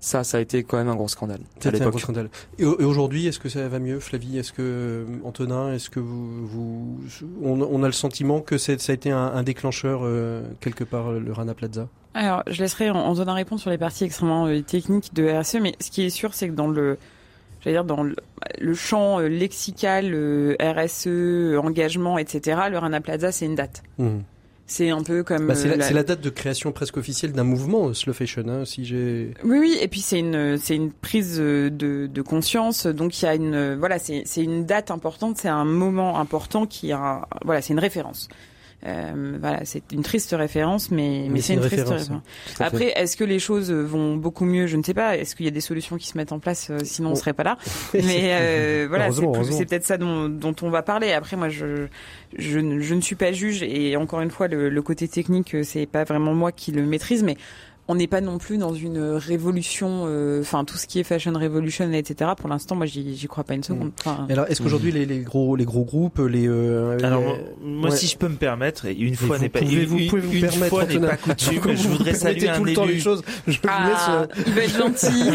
ça, ça a été quand même un gros scandale. C'était un gros scandale. Et, aujourd'hui, est-ce que ça va mieux, Flavie? Est-ce que euh, Antonin, est-ce que vous, vous on, a le sentiment que ça a été un, déclencheur euh, quelque part le Rana Plaza? Alors, je laisserai Antonin répondre sur les parties extrêmement euh, techniques de RSE, mais ce qui est sûr, c'est que dans le j'allais dire dans le, champ lexical RSE, engagement, etc. Le Rana Plaza, c'est une date. Mmh. C'est un peu comme. Bah, c'est, la, la... date de création presque officielle d'un mouvement, Slow Fashion, hein, si j'ai. Oui, oui, et puis c'est une, c'est une prise de, de conscience. Donc il y a une, voilà, c'est, c'est une date importante, c'est un moment important qui a, voilà, c'est une référence. Euh, voilà, c'est une triste référence, mais, mais, c'est une, triste référence. Après, est-ce que les choses vont beaucoup mieux? Je ne sais pas. Est-ce qu'il y a des solutions qui se mettent en place euh, Sinon, on serait pas là? mais euh, voilà, c'est, peut-être ça dont, dont, on va parler. Après, moi, je, je, je ne suis pas juge et encore une fois, le, le côté technique, c'est pas vraiment moi qui le maîtrise, mais on n'est pas non plus dans une révolution, euh, enfin tout ce qui est fashion revolution, etc. Pour l'instant, moi, j'y crois pas une seconde. Mm. alors, est-ce qu'aujourd'hui les, les, gros les gros groupes, les euh, alors moi, si je peux me permettre, une fois n'est pas pouvez, vous pouvez vous une fois n'est pas coutume, je voudrais saluer un tout le temps les choses. Je ah, vous laisse, euh, il va être gentil.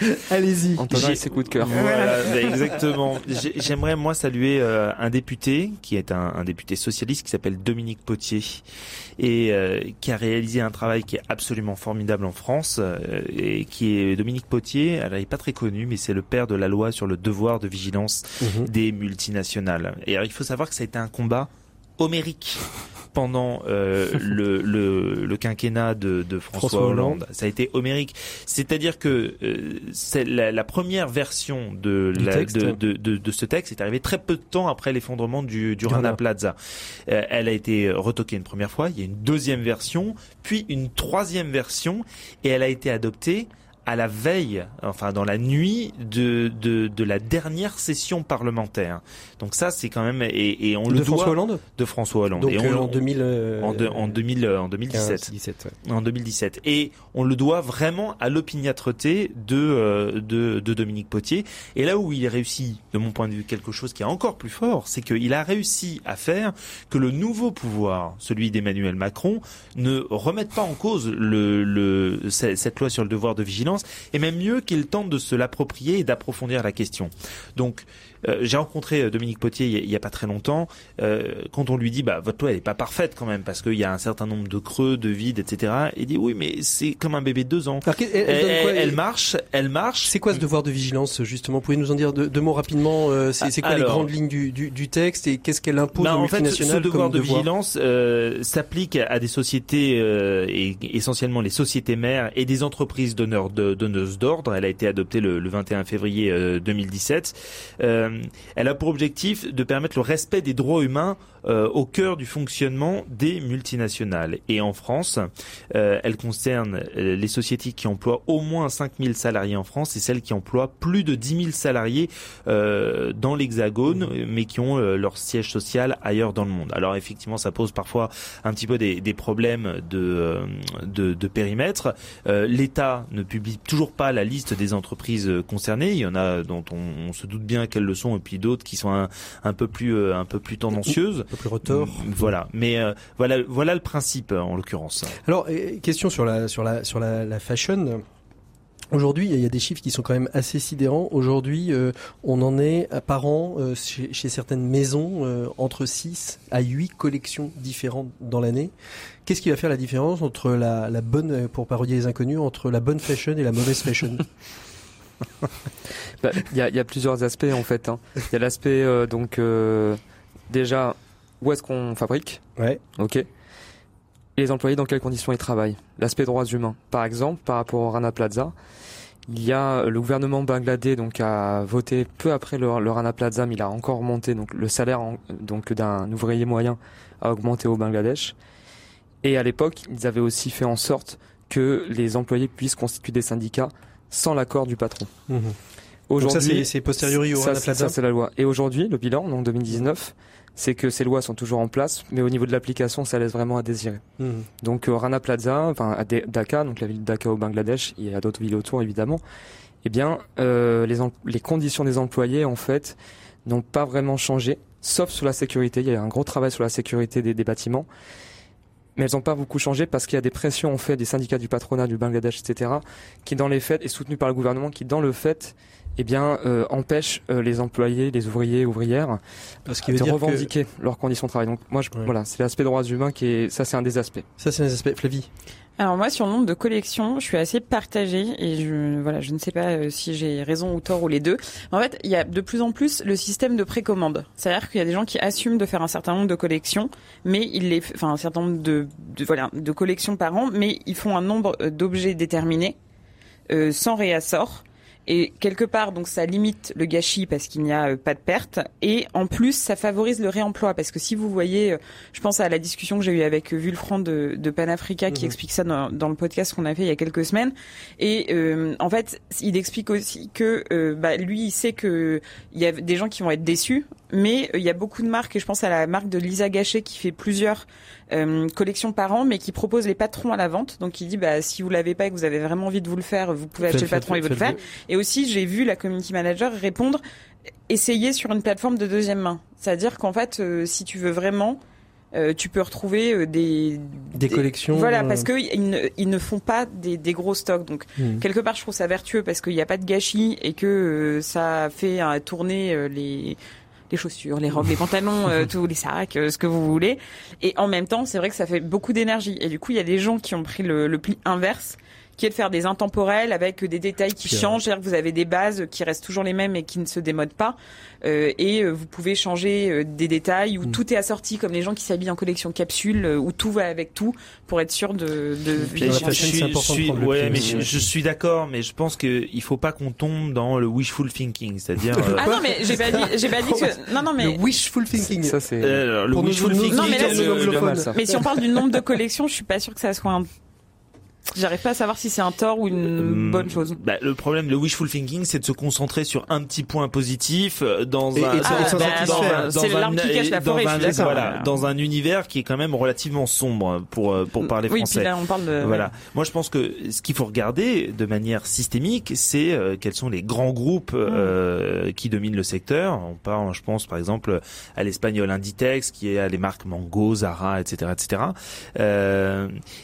Allez-y. Antonin ses coups de cœur. Voilà, exactement. J'aimerais moi saluer euh, un député qui est un, un député socialiste qui s'appelle Dominique Potier et euh, qui a réalisé un travail qui est absolument formidable en France euh, et qui est Dominique Potier. Elle n'est pas très connue, mais c'est le père de la loi sur le devoir de vigilance mhm. des multinationales. Et alors, il faut savoir que ça a été un combat homérique pendant euh, le, le, le, quinquennat de, de François, Hollande. Ça a été homérique. C'est-à-dire que euh, c'est la, la, première version de, la, de, de, de, de, ce texte est arrivée très peu de temps après l'effondrement du, du Rana Plaza. Euh, elle a été retoquée une première fois, il y a une deuxième version, puis une troisième version, et elle a été adoptée à la veille, enfin dans la nuit de, de, de la dernière session parlementaire. Donc ça, c'est quand même et, et on de le François Hollande de François Hollande. Donc et on, en 2000 euh, en, en 2000 en 2017 17, en 2017 et on le doit vraiment à l'opiniâtreté de, euh, de de Dominique Potier. Et là où il réussi, de mon point de vue, quelque chose qui est encore plus fort, c'est qu'il a réussi à faire que le nouveau pouvoir, celui d'Emmanuel Macron, ne remette pas en cause le, le cette loi sur le devoir de vigilance et même mieux qu'il tente de se l'approprier et d'approfondir la question. Euh, j'ai rencontré euh, Dominique Potier il y, a, pas très longtemps. Euh, quand on lui dit, bah votre loi elle est pas parfaite quand même parce qu'il y a un certain nombre de creux, de vides, etc. Il dit oui, mais c'est comme un bébé de deux ans. elle, marche, elle marche. C'est quoi ce devoir de vigilance justement? Pouvez nous en dire deux, mots rapidement C'est quoi les grandes lignes du, du, du texte et qu'est-ce qu'elle impose bah, aux multinationales en fait, ce devoir de vigilance s'applique à des sociétés et essentiellement les sociétés mères et des entreprises donneurs de, donneuses d'ordre. Elle a été adoptée le, le 21 février 2017. Euh, euh, elle a pour objectif de permettre le respect des droits humains euh, au cœur du fonctionnement des multinationales. Et en France, euh, elle concerne les sociétés qui emploient au moins 5000 salariés en France et celles qui emploient plus de 10 000 salariés dans l'Hexagone, mais qui ont leur siège social ailleurs dans le monde. Alors effectivement, ça pose parfois un petit peu des, des problèmes de, de, de périmètre. L'État ne publie toujours pas la liste des entreprises concernées. Il y en a dont on, on se doute bien qu'elles le sont et puis d'autres qui sont un, un peu plus euh, un peu plus tendancieuses, peu plus retors. Mm, voilà, mais euh, voilà voilà le principe euh, en l'occurrence. Alors question sur la sur la sur la, la fashion. Aujourd'hui, il y a des chiffres qui sont quand même assez sidérants. Aujourd'hui, on en est par an chez, chez, certaines maisons entre 6 à 8 collections différentes dans l'année. Qu'est-ce qui va faire la différence entre la, la bonne, pour parodier les inconnus, entre la bonne fashion et la mauvaise fashion? Bah, il y, a, y, a, plusieurs aspects en fait. Hein. Il y a l'aspect euh, donc euh, déjà où est-ce qu'on fabrique. Ouais. Ok. Et les employés dans quelles conditions ils travaillent? L'aspect droits humains. Par exemple, par rapport au Rana Plaza, il y a le gouvernement bangladais donc a voté peu après le, Rana Plaza, mais il a encore monté donc le salaire donc d'un ouvrier moyen a augmenté au Bangladesh. Et à l'époque, ils avaient aussi fait en sorte que les employés puissent constituer des syndicats sans l'accord du patron. Mmh. Aujourd'hui, c'est posteriori au ça, ça c'est la loi. Et aujourd'hui, le bilan, donc 2019, c'est que ces lois sont toujours en place, mais au niveau de l'application, ça laisse vraiment à désirer. Mmh. Donc euh, Rana Plaza, enfin à Dhaka, donc la ville de Dhaka au Bangladesh, il y a d'autres villes autour évidemment. Eh bien, euh, les, les conditions des employés en fait n'ont pas vraiment changé, sauf sur la sécurité. Il y a un gros travail sur la sécurité des, des bâtiments mais elles n'ont pas beaucoup changé parce qu'il y a des pressions en fait des syndicats du patronat du Bangladesh, etc., qui dans les faits est soutenu par le gouvernement, qui dans le fait eh bien, euh, empêche euh, les employés, les ouvriers, ouvrières, Parce de revendiquer leurs conditions de travail. Donc moi, je, voilà, c'est l'aspect droits humains qui est, ça, c'est un des aspects. Ça, c'est un des aspects. Flavie. Alors moi, sur le nombre de collections, je suis assez partagée et je voilà, je ne sais pas euh, si j'ai raison ou tort ou les deux. En fait, il y a de plus en plus le système de précommande. C'est-à-dire qu'il y a des gens qui assument de faire un certain nombre de collections, mais ils les, enfin un certain nombre de, voilà de collections par an, mais ils font un nombre d'objets déterminés euh, sans réassort Et quelque part, donc ça limite le gâchis parce qu'il n'y a euh, pas de perte. Et en plus, ça favorise le réemploi parce que si vous voyez, euh, je pense à la discussion que j'ai eue avec euh, Vulfran de, de Panafrica qui mhm. explique ça dans, dans le podcast qu'on a fait il y a quelques semaines. Et en fait, il explique aussi que bah, lui, il sait que il y a des gens qui vont être déçus, mais il y a beaucoup de marques. Et je pense à la marque de Lisa Gachet qui fait plusieurs collections par an, mais qui propose les patrons à la vente. Donc il dit, bah si vous l'avez pas et que vous avez vraiment envie de vous le faire, vous pouvez acheter le patron et vous le faire. Et aussi, j'ai vu la community manager répondre essayer sur une plateforme de deuxième main. C'est-à-dire qu'en fait, euh, si tu veux vraiment, euh, tu peux retrouver euh, des, des, collections. Voilà, parce que ils ne, ils ne font pas des, des gros stocks. Donc hmm. quelque part, je trouve ça vertueux parce qu'il n'y a pas de gâchis et que ça fait tourner les les chaussures, les robes, les pantalons, tous les sacs, ce que vous voulez. Et en même temps, c'est vrai que ça fait beaucoup d'énergie. Et du coup, il y a des gens qui ont pris le, le pli inverse qui est de faire des intemporels avec des détails qui changent. C'est-à-dire que vous avez des bases qui restent toujours les mêmes et qui ne se démodent pas. Euh, et euh, vous pouvez changer euh, des détails où mm. tout est assorti, comme les gens qui s'habillent en collection capsule, où tout va avec tout pour être sûr de. de je, suis, je suis, ouais, mais je, suis d'accord, mais je pense qu'il faut pas qu'on tombe dans le wishful thinking, c'est-à-dire. ah non, mais j'ai pas dit, j'ai pas dit que. Non, non, mais. Le wishful thinking. Ça c'est. le wishful thinking. Non, mais, mais si on parle du nombre de collections, je suis pas sûr que ça soit un J'arrive pas à savoir si c'est un tort ou une euh, bonne chose. Bah, le problème, le wishful thinking, c'est de se concentrer sur un petit point positif euh, dans un, dans un univers qui est quand même relativement sombre pour euh, pour parler oui, français. Puis là, on parle de... Voilà. Moi, je pense que ce qu'il faut regarder de manière systémique, c'est quels sont les grands groupes mm. qui dominent le secteur. On parle, je pense, par exemple, à l'espagnol Inditex, qui est à les marques Mango, Zara, etc., etc.,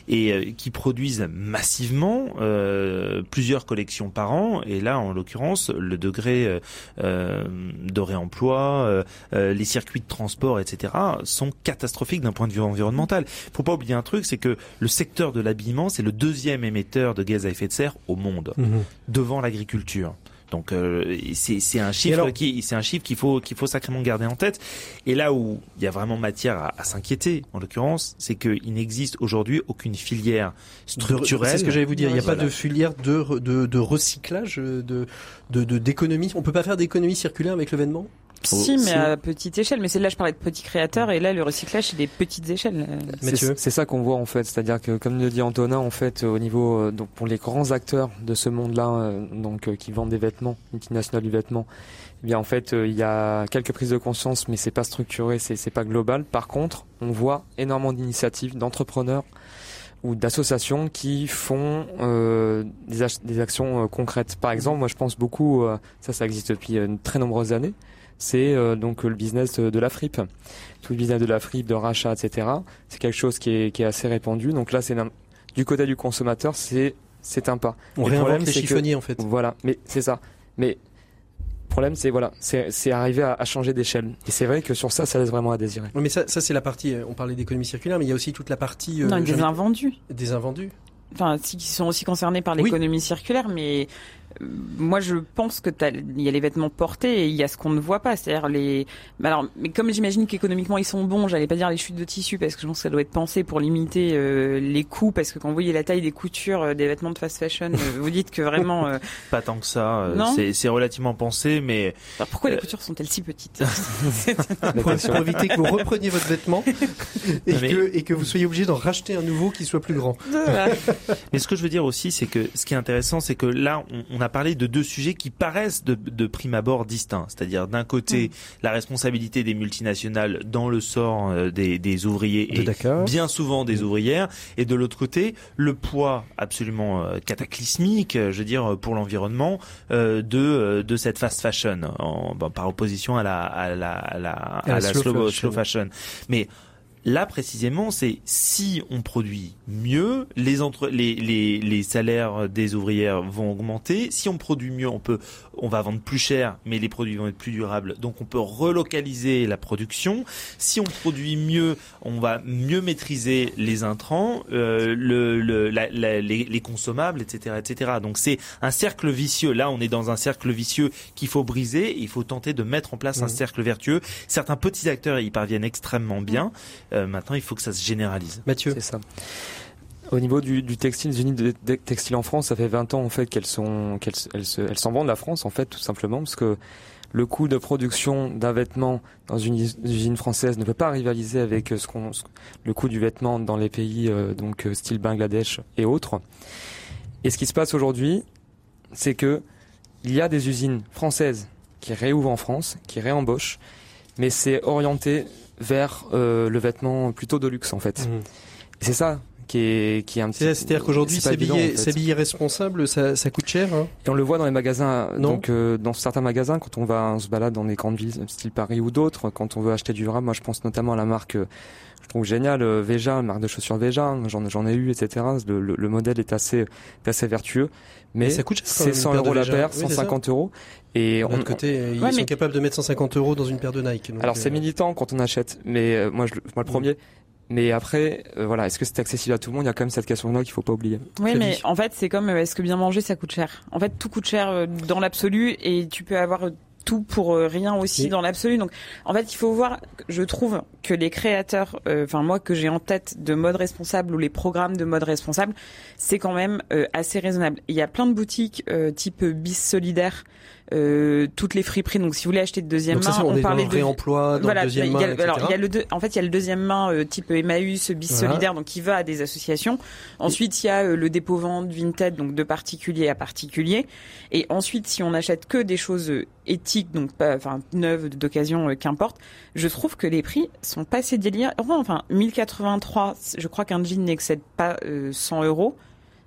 et qui produisent massivement, euh, plusieurs collections par an, et là, en l'occurrence, le degré euh, euh de réemploi, les circuits de transport, etc., sont catastrophiques d'un point de vue environnemental. Faut pas oublier un truc, c'est que le secteur de l'habillement, c'est le deuxième émetteur de gaz à effet de serre au monde, mhm. devant l'agriculture. Donc euh, c'est un chiffre qui c'est un chiffre qu'il faut qu'il faut sacrément garder en tête. Et là où il y a vraiment matière à, à s'inquiéter, en l'occurrence, c'est qu'il n'existe aujourd'hui aucune filière structurelle. C'est ce que j'allais vous dire. Il n'y a pas de filière de, de, de recyclage, de d'économie. De, On peut pas faire d'économie circulaire avec l'événement si, mais à petite échelle. Mais c'est là, je parlais de petits créateurs, et là, le recyclage, c'est des petites échelles. C'est ça qu'on voit en fait, c'est-à-dire que, comme le dit Antonin, en fait, au niveau euh, donc pour les grands acteurs de ce monde-là, euh, donc euh, qui vendent des vêtements, multinationales du vêtement, eh bien en fait, il y a quelques prises de conscience, mais c'est pas structuré, c'est pas global. Par contre, on voit énormément d'initiatives, d'entrepreneurs ou d'associations qui font euh, des, des, actions concrètes. Par exemple, moi je pense beaucoup, ça ça existe depuis de très nombreuses années, c'est euh, donc le business de la fripe. Tout le business de la fripe, de rachat, etc. C'est quelque chose qui est, qui est assez répandu. Donc là, c'est du côté du consommateur, c'est c'est un pas. On le problème, les chiffonniers en fait. Voilà, mais c'est ça. Mais le problème, c'est voilà, c'est arriver à, à changer d'échelle. Et c'est vrai que sur ça, ça laisse vraiment à désirer. mais ça, ça c'est la partie. Euh, on parlait d'économie circulaire, mais il y a aussi toute la partie. Euh, non, des invendus. Des invendus. Enfin, qui sont aussi concernés par l'économie circulaire, mais moi, je pense que il y a les vêtements portés et il y a ce qu'on ne voit pas, c'est-à-dire les. Alors, mais comme j'imagine qu'économiquement ils sont bons, j'allais pas dire les chutes de tissu parce que je pense que ça doit être pensé pour limiter euh, les coûts, parce que quand vous voyez la taille des coutures euh, des vêtements de fast fashion, euh, vous dites que vraiment. pas tant que ça. c'est relativement pensé, mais. Alors pourquoi les coutures sont-elles si petites pour, éviter que vous repreniez votre vêtement et, que, et que vous soyez obligé d'en racheter un nouveau qui soit plus grand. mais ce que je veux dire aussi, c'est que ce qui est intéressant, c'est que là, on, on a parler de deux sujets qui paraissent de, de prime abord distincts. C'est-à-dire d'un côté mm. la responsabilité des multinationales dans le sort euh, des, des ouvriers et bien souvent des mm. ouvrières, et de l'autre côté le poids absolument euh, cataclysmique, je veux dire pour l'environnement euh, de de cette fast fashion, en, par opposition à la à la à la, à la, slow, slow fashion. Mais Là précisément, c'est si on produit mieux, les, entre, les, les, les, salaires des ouvrières vont augmenter. Si on produit mieux, on peut, on va vendre plus cher, mais les produits vont être plus durables. Donc on peut relocaliser la production. Si on produit mieux, on va mieux maîtriser les intrants, euh, le, le, la, les, les, consommables, etc., etc. Donc c'est un cercle vicieux. Là, on est dans un cercle vicieux qu'il faut briser. il faut tenter de mettre en place un mmh. cercle vertueux. Certains petits acteurs y parviennent extrêmement bien. Euh, maintenant, il faut que ça se généralise. Mathieu, c'est ça. Au niveau du, du textile, les unités de textile en France, ça fait 20 ans en fait qu'elles sont qu'elles elles, elles s'en vendent la France en fait tout simplement parce que le coût de production d'un vêtement dans une usine française ne peut pas rivaliser avec ce qu'on le coût du vêtement dans les pays euh, donc euh, style Bangladesh et autres. Et ce qui se passe aujourd'hui, c'est que il y a des usines françaises qui réouvrent en France, qui réembauchent, mais c'est orienté vers euh, le vêtement plutôt de luxe en fait. Mmh. C'est ça qui est qui est un petit. C'est-à-dire qu'aujourd'hui s'habiller s'habiller responsable, ça, ça coûte cher. Hein? Et on le voit dans les magasins. Donc euh, dans certains magasins, quand on va on se balade dans des grandes villes, style Paris ou d'autres, quand on veut acheter du durable, moi je pense notamment à la marque. Euh, je trouve génial, euh, Veja, la marque de chaussures Veja, j'en j'en ai eu, etc. Le, le, modèle est assez assez vertueux, mais ça coûte c'est 100 euros la paire, 150 euros. Et on, côté, ils sont capables de mettre 150 euros dans une paire de Nike. alors c'est militant quand on achète, mais moi, je, moi le mm. premier. Mais après, euh, voilà, est-ce que c'est accessible à tout le monde? Il y a quand même cette question-là qu'il faut pas oublier. Oui, mais en fait, c'est comme euh, est-ce que bien manger ça coûte cher? En fait, tout coûte cher euh, dans l'absolu et tu peux avoir tout pour rien aussi dans l'absolu. Donc, en fait, il faut voir. Je trouve que les créateurs, enfin moi que j'ai en tête de mode responsable ou les programmes de mode responsable, c'est quand même assez raisonnable. Il y a plein de boutiques type bis solidaire euh, toutes les friperies. Donc, si vous voulez acheter de deuxième main, on, parlait de réemploi, dans voilà, deuxième main, alors il y a le en fait il y a le deuxième main euh, type Emmaüs, bis solidaire, donc qui va à des associations. Ensuite, il y a euh, le dépôt vente Vinted, donc de particulier à particulier. Et ensuite, si on achète que des choses éthiques, donc pas, enfin neuves, d'occasion, qu'importe, je trouve que les prix sont pas assez délire. Enfin, 1083, je crois qu'un jean n'excède pas 100 euros.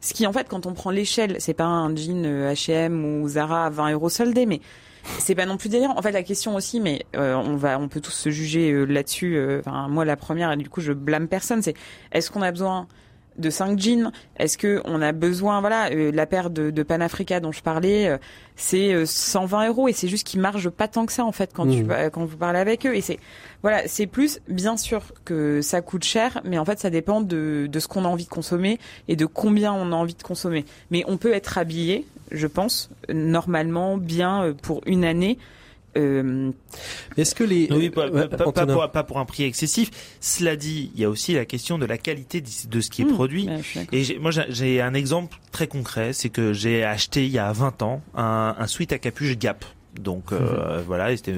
Ce qui, en fait, quand on prend l'échelle, c'est pas un jean H&M ou Zara à 20 euros soldé, mais c'est pas non plus délirant. En fait, la question aussi, mais euh, on va, on peut tous se juger euh, là-dessus. Enfin, moi, la première, et du coup, je blâme personne. C'est est-ce qu'on a besoin de 5 jeans Est-ce que on a besoin Voilà, la paire de, de Panafrica dont je parlais, c'est 120 euros et c'est juste qu'ils margent pas tant que ça en fait quand tu mmh. quand vous parlez avec eux. Et c'est voilà, c'est plus bien sûr que ça coûte cher, mais en fait ça dépend de, de ce qu'on a envie de consommer et de combien on a envie de consommer. Mais on peut être habillé, je pense, normalement bien euh, pour une année. Euh... Est-ce que les oui, pas, pas, pour, un prix excessif. Cela dit, il y a aussi la question de la qualité de ce qui est mmh, produit. et moi, j'ai un exemple très concret, c'est que j'ai acheté il y a 20 ans un, un sweat à capuche Gap. Donc euh, mhm. voilà, c'était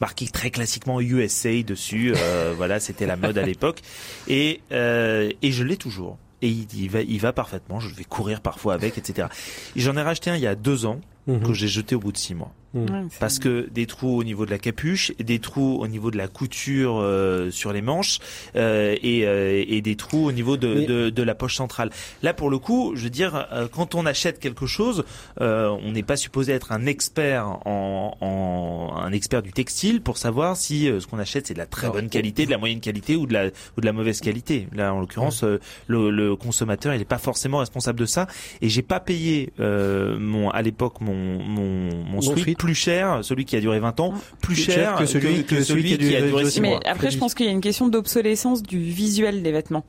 marqué très classiquement USA dessus. Euh, voilà, c'était la mode à l'époque. Et euh, et je l'ai toujours. Et il, va, il va parfaitement. Je vais courir parfois avec, etc. J'en ai racheté un il y a deux ans mhm. que j'ai jeté au bout de six mois. Mmh. Parce que des trous au niveau de la capuche, des trous au niveau de la couture euh, sur les manches euh, et, euh, et, des trous au niveau de, de, de, la poche centrale. Là, pour le coup, je veux dire, euh, quand on achète quelque chose, euh, on n'est pas supposé être un expert en, en, un expert du textile pour savoir si ce qu'on achète c'est de la très bonne qualité, de la moyenne qualité ou de la ou de la mauvaise qualité. Là, en l'occurrence, le, le, consommateur, il n'est pas forcément responsable de ça. Et j'ai pas payé mon à l'époque mon mon, mon plus cher, celui qui a duré 20 ans, plus, cher, que celui, que, celui, qui, a duré, 6 mois. Mais après, je pense qu'il y a une question d'obsolescence du visuel des vêtements.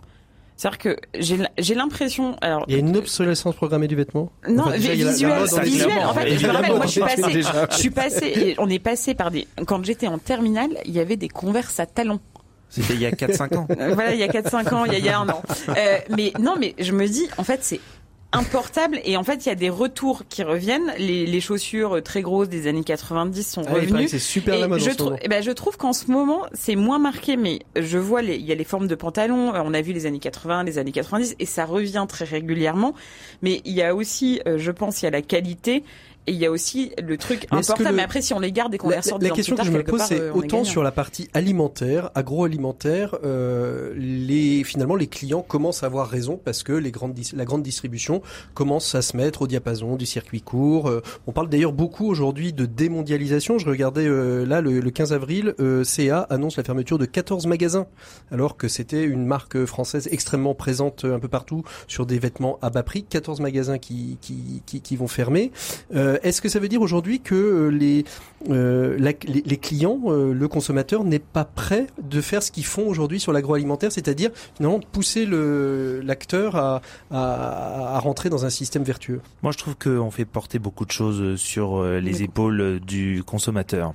C'est-à-dire que j'ai l'impression. Alors, il y a une obsolescence programmée du vêtement? Non, visuel, visuel. En fait, je me rappelle, moi, je suis passé, je suis passé, on est passé par des. Quand j'étais en terminale, il y avait des converses à talons. C'était il y a 4-5 ans. voilà, il y a 4-5 ans, il y a, il y a un an. Euh, mais non, mais je me dis, en fait, c'est importable. Et en fait il y a des retours qui reviennent. Les, les chaussures très grosses des années 90 sont ah, revenues. c'est super la mode je, trouve, eh ben, je trouve qu'en ce moment c'est moins marqué mais je vois les, il y a les formes de pantalons. Euh, on a vu les années 80 les années 90 et ça revient très régulièrement. Mais il y a aussi euh, je pense il y a la qualité et il y a aussi le truc important, mais après si on les garde et qu'on les ressort La, la question que je me pose, c'est euh, autant sur la partie alimentaire, agroalimentaire, euh, les finalement les clients commencent à avoir raison parce que les grandes la grande distribution commence à se mettre au diapason du circuit court. Euh, on parle d'ailleurs beaucoup aujourd'hui de démondialisation. Je regardais euh, là le, le, 15 avril, CA annonce la fermeture de 14 magasins, alors que c'était une marque française extrêmement présente un peu partout sur des vêtements à bas prix. 14 magasins qui qui, qui, qui vont fermer. Est-ce que ça veut dire aujourd'hui que euh, les, euh, les, clients, euh, le consommateur n'est pas prêt de faire ce qu'ils font aujourd'hui sur l'agroalimentaire, c'est-à-dire finalement pousser l'acteur à, à, rentrer dans un système vertueux? Moi, je trouve qu'on fait porter beaucoup de choses sur les épaules du consommateur.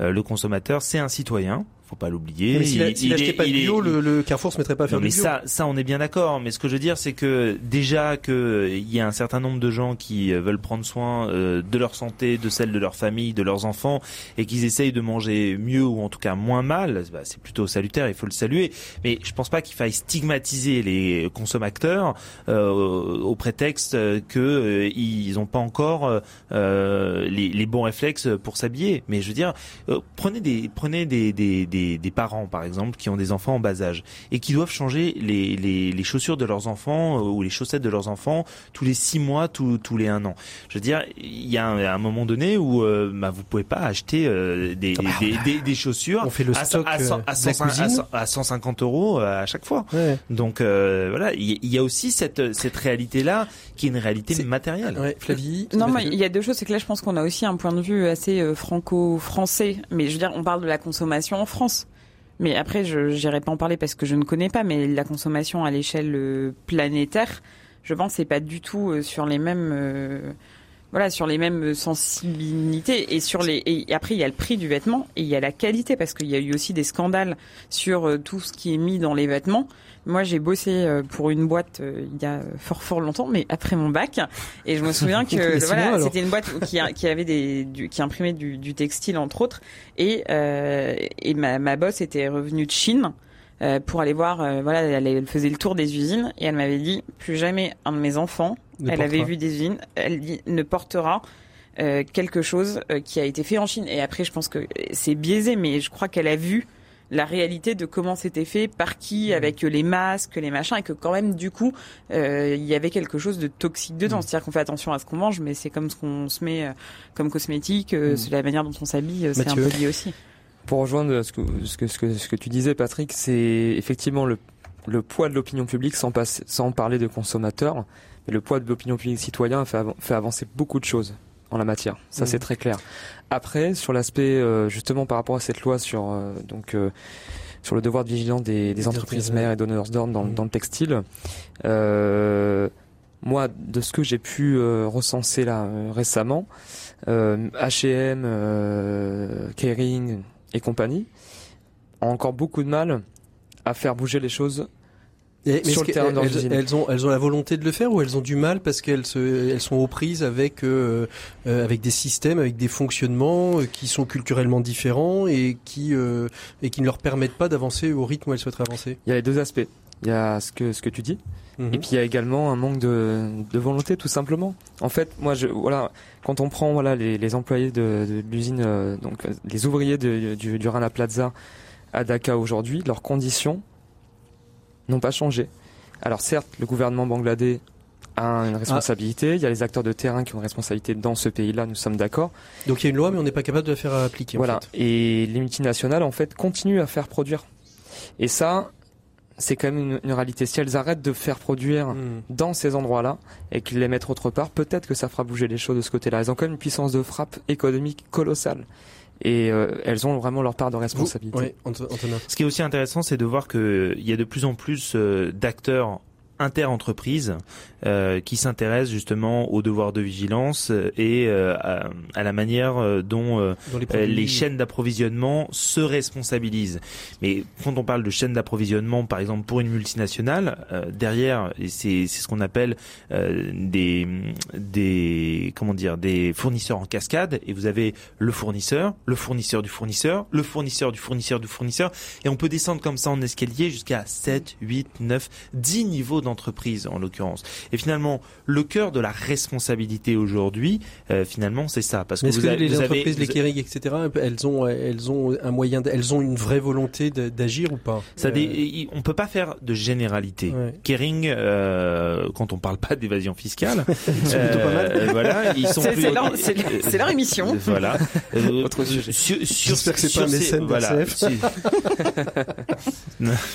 le consommateur, c'est un citoyen faut pas l'oublier. Mais s'il n'achetait pas de bio, le, le, Carrefour se mettrait pas à faire non, mais bio. ça, ça, on est bien d'accord. Mais ce que je veux dire, c'est que déjà que il y a un certain nombre de gens qui veulent prendre soin de leur santé, de celle de leur famille, de leurs enfants, et qu'ils essayent de manger mieux ou en tout cas moins mal, bah, c'est plutôt salutaire. Il faut le saluer. Mais je pense pas qu'il faille stigmatiser les consommateurs euh, au prétexte que euh, ils n'ont pas encore euh, les, les, bons réflexes pour s'habiller. Mais je veux dire, prenez des prenez des, des, des, des, parents par exemple qui ont des enfants en bas âge et qui doivent changer les, les, les chaussures de leurs enfants ou les chaussettes de leurs enfants tous les six mois, tous, tous les un an. Je veux dire, il y a un, moment donné où bah, vous pouvez pas acheter des, ah bah, des, des, chaussures on fait le stock à, à, à, 150 euros à chaque fois. Donc voilà, il y, a aussi cette cette réalité là qui est une réalité matérielle. Ouais, Flavie. Non, mais il y a deux choses. C'est que là, je pense qu'on a aussi un point de vue assez euh, franco-français. Mais je veux dire, on parle de la consommation en France. Mais après, je n'irai pas en parler parce que je ne connais pas. Mais la consommation à l'échelle euh, planétaire, je pense, c'est pas du tout euh, sur les mêmes voilà sur les mêmes sensibilités et sur les et après il y a le prix du vêtement et il y a la qualité parce qu'il y a eu aussi des scandales sur tout ce qui est mis dans les vêtements. Moi, j'ai bossé euh, pour une boîte euh, il y a fort fort longtemps, mais après mon bac, et je me souviens que voilà, c'était une boîte qui, qui avait des, qui imprimait du, du, textile entre autres, et euh, et ma, ma boss était revenue de Chine euh, pour aller voir, voilà, elle, elle, faisait le tour des usines et elle m'avait dit plus jamais un de mes enfants, elle avait vu des usines, elle dit ne portera quelque chose qui a été fait en Chine. Et après, je pense que c'est biaisé, mais je crois qu'elle a vu la réalité de comment c'était fait, par qui, mmh. avec les masques, les machins, et que quand même du coup euh, il y avait quelque chose de toxique dedans. Mmh. C'est-à-dire qu'on fait attention à ce qu'on mange, mais c'est comme ce qu'on se met euh, comme cosmétique, euh, mmh. c'est la manière dont on s'habille, c'est un peu lié aussi. Pour rejoindre ce que, ce que, ce que, ce que tu disais, Patrick, c'est effectivement le, le poids de l'opinion publique sans, parler de consommateurs. Mais le poids de l'opinion publique citoyen fait, fait avancer beaucoup de choses en la matière. Ça, c'est très clair. Après, sur l'aspect euh, justement par rapport à cette loi sur euh, donc euh, sur le devoir de vigilance des, entreprises mères et donneurs d'ordre dans, dans, le textile, moi, de ce que j'ai pu recenser là récemment, H&M, Kering et compagnie ont encore beaucoup de mal à faire bouger les choses et, sur le terrain elles, elles, ont, elles ont la volonté de le faire ou elles ont du mal parce qu'elles se, elles sont aux prises avec, euh, euh avec des systèmes, avec des fonctionnements euh, qui sont culturellement différents et qui, euh, et qui ne leur permettent pas d'avancer au rythme où elles souhaiteraient avancer? Il y a les deux aspects. Il y a ce que, ce que tu dis. Et puis il y a également un manque de, de volonté, tout simplement. En fait, moi, je, voilà, quand on prend voilà les, les employés de, de l'usine, donc les ouvriers de, du, du Rana Plaza à Dhaka aujourd'hui, leurs conditions n'ont pas changé. Alors certes, le gouvernement bangladais a une responsabilité, il y a les acteurs de terrain qui ont une responsabilité dans ce pays-là, nous sommes d'accord. Donc il y a une loi, mais on n'est pas capable de la faire appliquer. Voilà, et les multinationales, en fait, continuent à faire produire. Et ça, c'est quand même une, réalité. Si elles arrêtent de faire produire hmm. dans ces endroits-là et qu'ils les mettent autre part, peut-être que ça fera bouger les choses de ce côté-là. Elles ont quand même une puissance de frappe économique colossale et euh, elles ont vraiment leur part de responsabilité. Ce qui est aussi intéressant, c'est de voir qu'il y a de plus en plus euh, d'acteurs inter-entreprises euh, qui s'intéresse justement au devoir de vigilance et euh, à, la manière euh, dont les, chaînes d'approvisionnement se responsabilisent. Mais quand on parle de chaîne d'approvisionnement, par exemple pour une multinationale, derrière, c'est ce qu'on appelle des des comment dire des fournisseurs en cascade et vous avez le fournisseur, le fournisseur du fournisseur, le fournisseur du fournisseur du fournisseur et on peut descendre comme ça en escalier jusqu'à 7, 8, 9, 10 niveaux d'entreprise en l'occurrence. Et finalement, le cœur de la responsabilité aujourd'hui, euh, finalement, c'est ça. Parce que, vous, avez, les entreprises, les Kering, etc., elles ont, elles ont un moyen, elles ont une vraie volonté d'agir ou pas? Ça, euh... on peut pas faire de généralité. Kering, euh, quand on parle pas d'évasion fiscale, euh, voilà, ils sont c'est leur, leur, émission. voilà. Autre sujet. Sur, sur, que c'est pas un mécène voilà.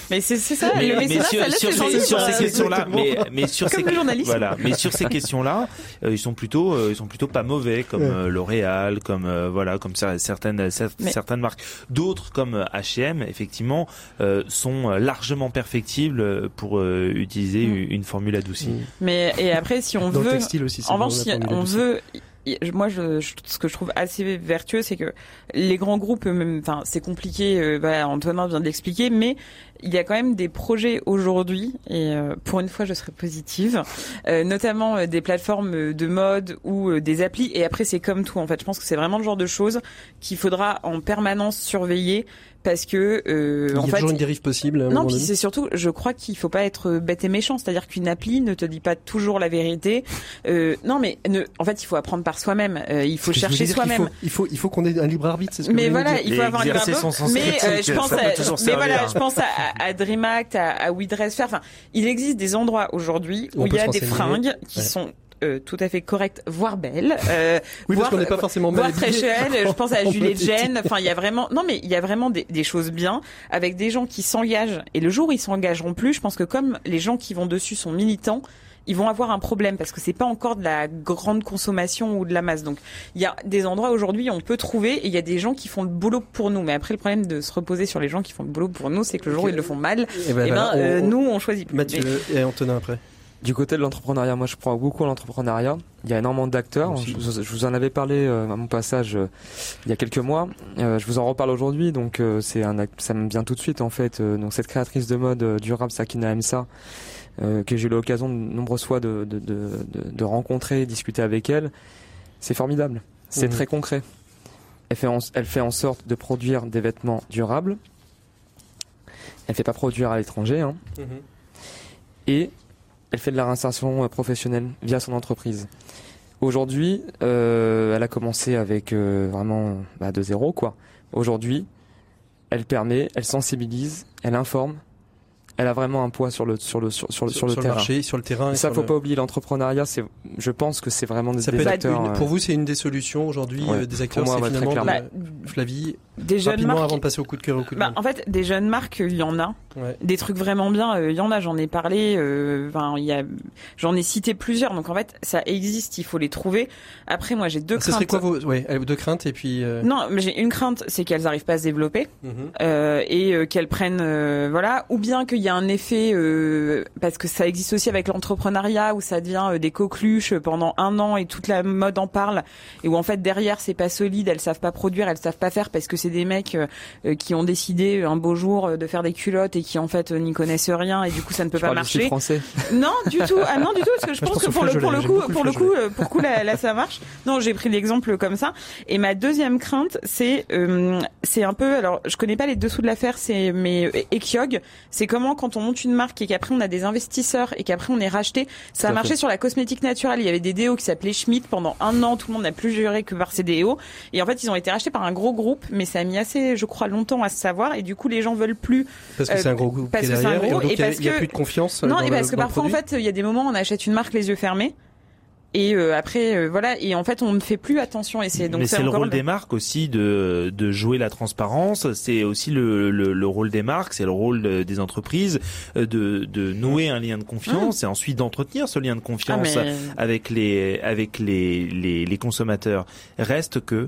mais c'est ça. Mais, le mais sur, sur, ces questions-là, mais, mais sur ces voilà, mais sur ces questions-là, euh, ils sont plutôt, euh, ils sont plutôt pas mauvais, comme euh, L'Oréal, comme voilà, comme certaines certaines marques. D'autres comme H&M, effectivement, sont largement perfectibles pour utiliser mm. une formule adoucie. Mais et après, si on veut, aussi, en revanche, si on veut moi, je, ce que je trouve assez vertueux, c'est que les grands groupes, même, enfin, c'est compliqué. Euh, Antonin vient de l'expliquer, mais il y a quand même des projets aujourd'hui, et euh, pour une fois, je serai positive, euh, notamment des plateformes de mode ou des applis. Et après, c'est comme tout. En fait, je pense que c'est vraiment le genre de choses qu'il faudra en permanence surveiller parce que euh, il y a toujours une dérive possible. Non, puis c'est surtout, je crois qu'il faut pas être bête et méchant, c'est-à-dire qu'une appli ne te dit pas toujours la vérité. Euh, non, mais ne, en fait, il faut apprendre par soi-même. Euh, il faut chercher soi-même. Il faut, il faut, qu'on ait un libre arbitre. C'est ce que mais voilà, il faut avoir un libre arbitre. Mais euh, je pense, à, mais voilà, je pense à, à DreamAct, à, à WeDress Enfin, il existe des endroits aujourd'hui où il y a des fringues qui sont euh, tout à fait correcte, voire belle. Euh, oui, voire, parce qu'on n'est pas forcément voire très Je pense à Juliette Gênes. Enfin, il y a vraiment, non, mais il y a vraiment des, des choses bien avec des gens qui s'engagent. Et le jour où ils s'engageront plus, je pense que comme les gens qui vont dessus sont militants, ils vont avoir un problème parce que c'est pas encore de la grande consommation ou de la masse. Donc il y a des endroits aujourd'hui où on peut trouver et il y a des gens qui font le boulot pour nous. Mais après le problème de se reposer sur les gens qui font le boulot pour nous, c'est que le jour où ils le font mal, et eh ben, eh ben euh, nous on choisit plus. Mathieu et Antonin après. Du côté de l'entrepreneuriat, moi je crois beaucoup à l'entrepreneuriat. Il y a énormément d'acteurs. Je, vous en avais parlé euh, à mon passage euh, il y a quelques mois. Euh, je vous en reparle aujourd'hui, donc c'est un, ça me vient tout de suite en fait. donc cette créatrice de mode durable, Sakina Emsa, que j'ai eu l'occasion de nombreuses fois de, de, de, de, rencontrer, discuter avec elle, c'est formidable. C'est mmh. très concret. Elle fait, en, elle fait en sorte de produire des vêtements durables. Elle fait pas produire à l'étranger. Hein. Mmh. Et elle fait de la réinsertion euh, professionnelle via son entreprise. Aujourd'hui, euh, elle a commencé avec euh, vraiment bah, de zéro quoi. Aujourd'hui, elle permet, elle sensibilise, elle informe, elle a vraiment un poids sur le sur le sur, sur, sur, le terrain. marché, sur le terrain. ça, faut pas oublier l'entrepreneuriat. C'est, je pense que c'est vraiment des, ça acteurs. pour vous, c'est une des solutions aujourd'hui des acteurs. Pour moi, c'est finalement bah, Flavie. Des jeunes marques. avant de passer au coup de cœur au coup de bah, En fait, des jeunes marques, il y en a. Des trucs vraiment bien, il y en a. J'en ai parlé. Y a, j'en ai cité plusieurs. Donc en fait, ça existe. Il faut les trouver. Après, moi, j'ai deux craintes. Ce serait quoi vos, ouais, deux craintes et puis. Non, mais j'ai une crainte, c'est qu'elles n'arrivent pas à se développer mm-hmm. et qu'elles prennent, voilà, ou bien qu'il y a un effet euh, parce que ça existe aussi avec l'entrepreneuriat où ça devient euh, des coqueluches pendant un an et toute la mode en parle et où en fait derrière c'est pas solide, elles savent pas produire, elles savent pas faire parce que c'est des mecs euh, qui ont décidé un beau jour de faire des culottes et qui en fait n'y connaissent rien et du coup ça ne peut pas marcher. Français. Non, du tout. Ah non, du tout parce que je, pense, que pour le, pour le coup, pour le coup, pour le coup là, là ça marche. Non, j'ai pris l'exemple comme ça. Et ma deuxième crainte, c'est c'est un peu alors je connais pas les dessous de l'affaire, c'est mais Ekyog, c'est comment quand on monte une marque et qu'après on a des investisseurs et qu'après on est racheté. Ça a marché sur la cosmétique naturelle. Il y avait des déos qui s'appelaient Schmidt pendant un an. Tout le monde n'a plus juré que par ces déos. Et en fait, ils ont été rachetés par un gros groupe, mais ça a mis assez, je crois, longtemps à se savoir. Et du coup, les gens veulent plus. Parce que c'est un gros groupe parce qui est derrière. et, il n'y a, plus de confiance. Non, et parce que parfois, en fait, il y a des moments où on achète une marque les yeux fermés. Et euh, après, euh, voilà. Et en fait, on ne fait plus attention. Et c'est donc c'est le rôle des marques aussi de de jouer la transparence. C'est aussi le, le, le, rôle des marques, c'est le rôle des entreprises euh, de de nouer un lien de confiance mmh. et ensuite d'entretenir ce lien de confiance ah, avec les avec les, les les consommateurs. Reste que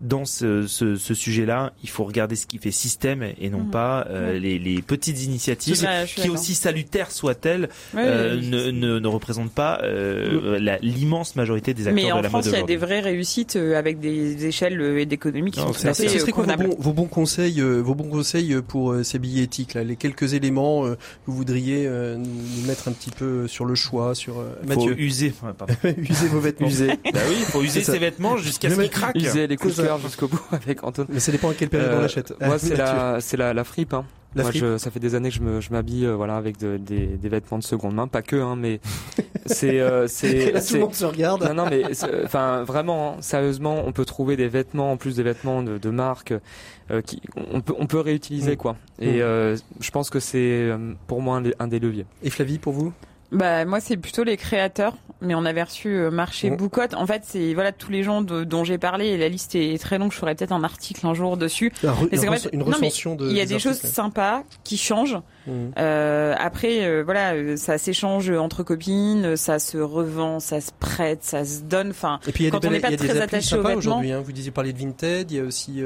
dans ce, ce, ce sujet-là, il faut regarder ce qui fait système et non mmh. pas euh, mmh. les, les, petites initiatives qui, aussi salutaires soient-elles, euh, ne, ne, ne, représentent pas euh, l'immense majorité des acteurs Mais de la France, il y a des vraies réussites euh, avec des échelles et d'économie qui non, sont assez Ce quoi vos, vos, bons conseils, vos bons conseils pour ces billets éthiques là, les quelques éléments que vous voudriez nous mettre un petit peu sur le choix, sur Mathieu. Faut user, user vos vêtements. User. bah oui, il faut user ses vêtements jusqu'à ce qu'ils craquent. User les jusqu'au bout avec Antoine. Mais ça dépend à quelle période on l'achète. Moi, c'est la, c'est la, la fripe. Hein. La Moi, je, ça fait des années que je me, je m'habille, euh, voilà, avec de, des, des vêtements de seconde main, pas que, hein, mais c'est, euh, c'est. Là, tout le monde se regarde. Non, non, mais, enfin, vraiment, hein, sérieusement, on peut trouver des vêtements en plus des vêtements de, de marque, euh, qui, on peut, on peut réutiliser, mm. quoi. Et mm. euh, je pense que c'est, euh, pour moi, un, un des leviers. Et Flavie, pour vous? Bah moi c'est plutôt les créateurs, mais on avait reçu euh, Marché Boucotte. En fait c'est voilà tous les gens dont j'ai parlé et la liste est très longue. Je ferai peut-être un article un jour dessus. une, recension de. Il y a des, choses sympas qui changent. Mmh. Euh, après euh, voilà euh, ça s'échange entre copines, ça se revend, ça se prête, ça se donne. Enfin quand on n'est pas très attaché aux vêtements. Hein. Vous disiez parler de Vinted, il y a aussi.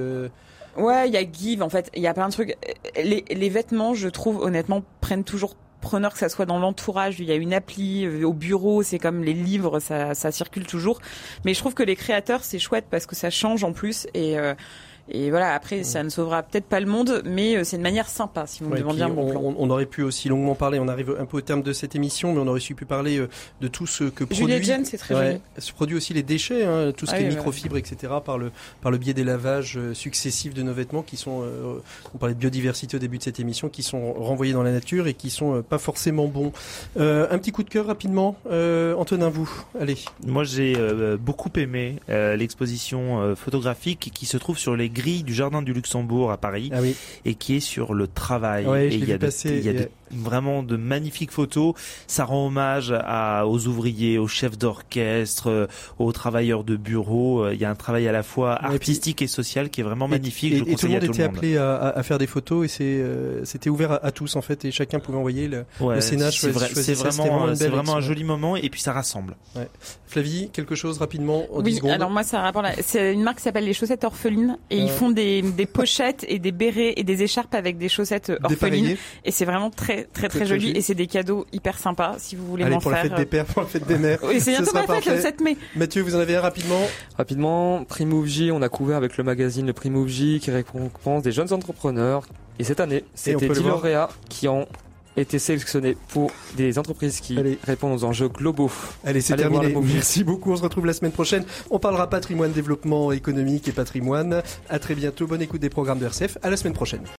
Ouais, il y a Give en fait, il y a plein de trucs. Les, les vêtements, je trouve honnêtement, prennent toujours preneur que ça soit dans l'entourage. Il y a une appli au bureau, c'est comme les livres, ça, ça circule toujours. Mais je trouve que les créateurs, c'est chouette parce que ça change en plus et et voilà, après, ça ne sauvera peut-être pas le monde, mais euh, c'est une manière sympa, si vous me demandez un bon plan. On, aurait pu aussi longuement parler, on arrive un peu au terme de cette émission, mais on aurait su pu parler euh, de tout ce que Juliette produit... c'est très ouais, Se produit aussi les déchets, hein, tout ce ah qui est microfibre, etc., par le, par le biais des lavages euh, successifs de nos vêtements qui sont, on parlait de biodiversité au début de cette émission, qui sont renvoyés dans la nature et qui sont pas forcément bons. un petit coup de cœur rapidement, Antonin, vous, allez. Moi, j'ai beaucoup aimé l'exposition photographique qui se trouve sur les grille du Jardin du Luxembourg à Paris ah et qui est sur le travail. et il y a, vraiment de magnifiques photos. Ça rend hommage à, aux ouvriers, aux chefs d'orchestre, euh, aux travailleurs de bureau. Euh, il y a un travail à la fois artistique et, social qui est vraiment magnifique. Et, Je tout le monde était appelé à, à, faire des photos et c'est euh, c'était ouvert à, tous en fait et chacun pouvait envoyer le, ouais, Sénat. C'est vraiment, c'est vraiment, un joli moment et puis ça rassemble. Ouais. Flavie, quelque chose rapidement en oui, 10 secondes. Alors moi, ça rapporte. C'est une marque qui s'appelle les chaussettes orphelines et ils font des, des pochettes et des bérets et des écharpes avec des chaussettes orphelines et c'est vraiment très très très, joli et c'est des cadeaux hyper sympas si vous voulez Allez, m'en pour faire. la fête des pères, pour la fête des mères. Oui, c'est bientôt ma fête le 7 mai. Mathieu, vous en avez un rapidement? Rapidement, J, on a couvert avec le magazine Le J qui récompense des jeunes entrepreneurs. Et cette année, c'était 10 lauréats qui ont été sélectionnés pour des entreprises qui répondent aux enjeux globaux. Allez, c'est terminé. Merci beaucoup. On se retrouve la semaine prochaine. On parlera patrimoine, développement économique et patrimoine. À très bientôt. Bonne écoute des programmes de RCF. À la semaine prochaine.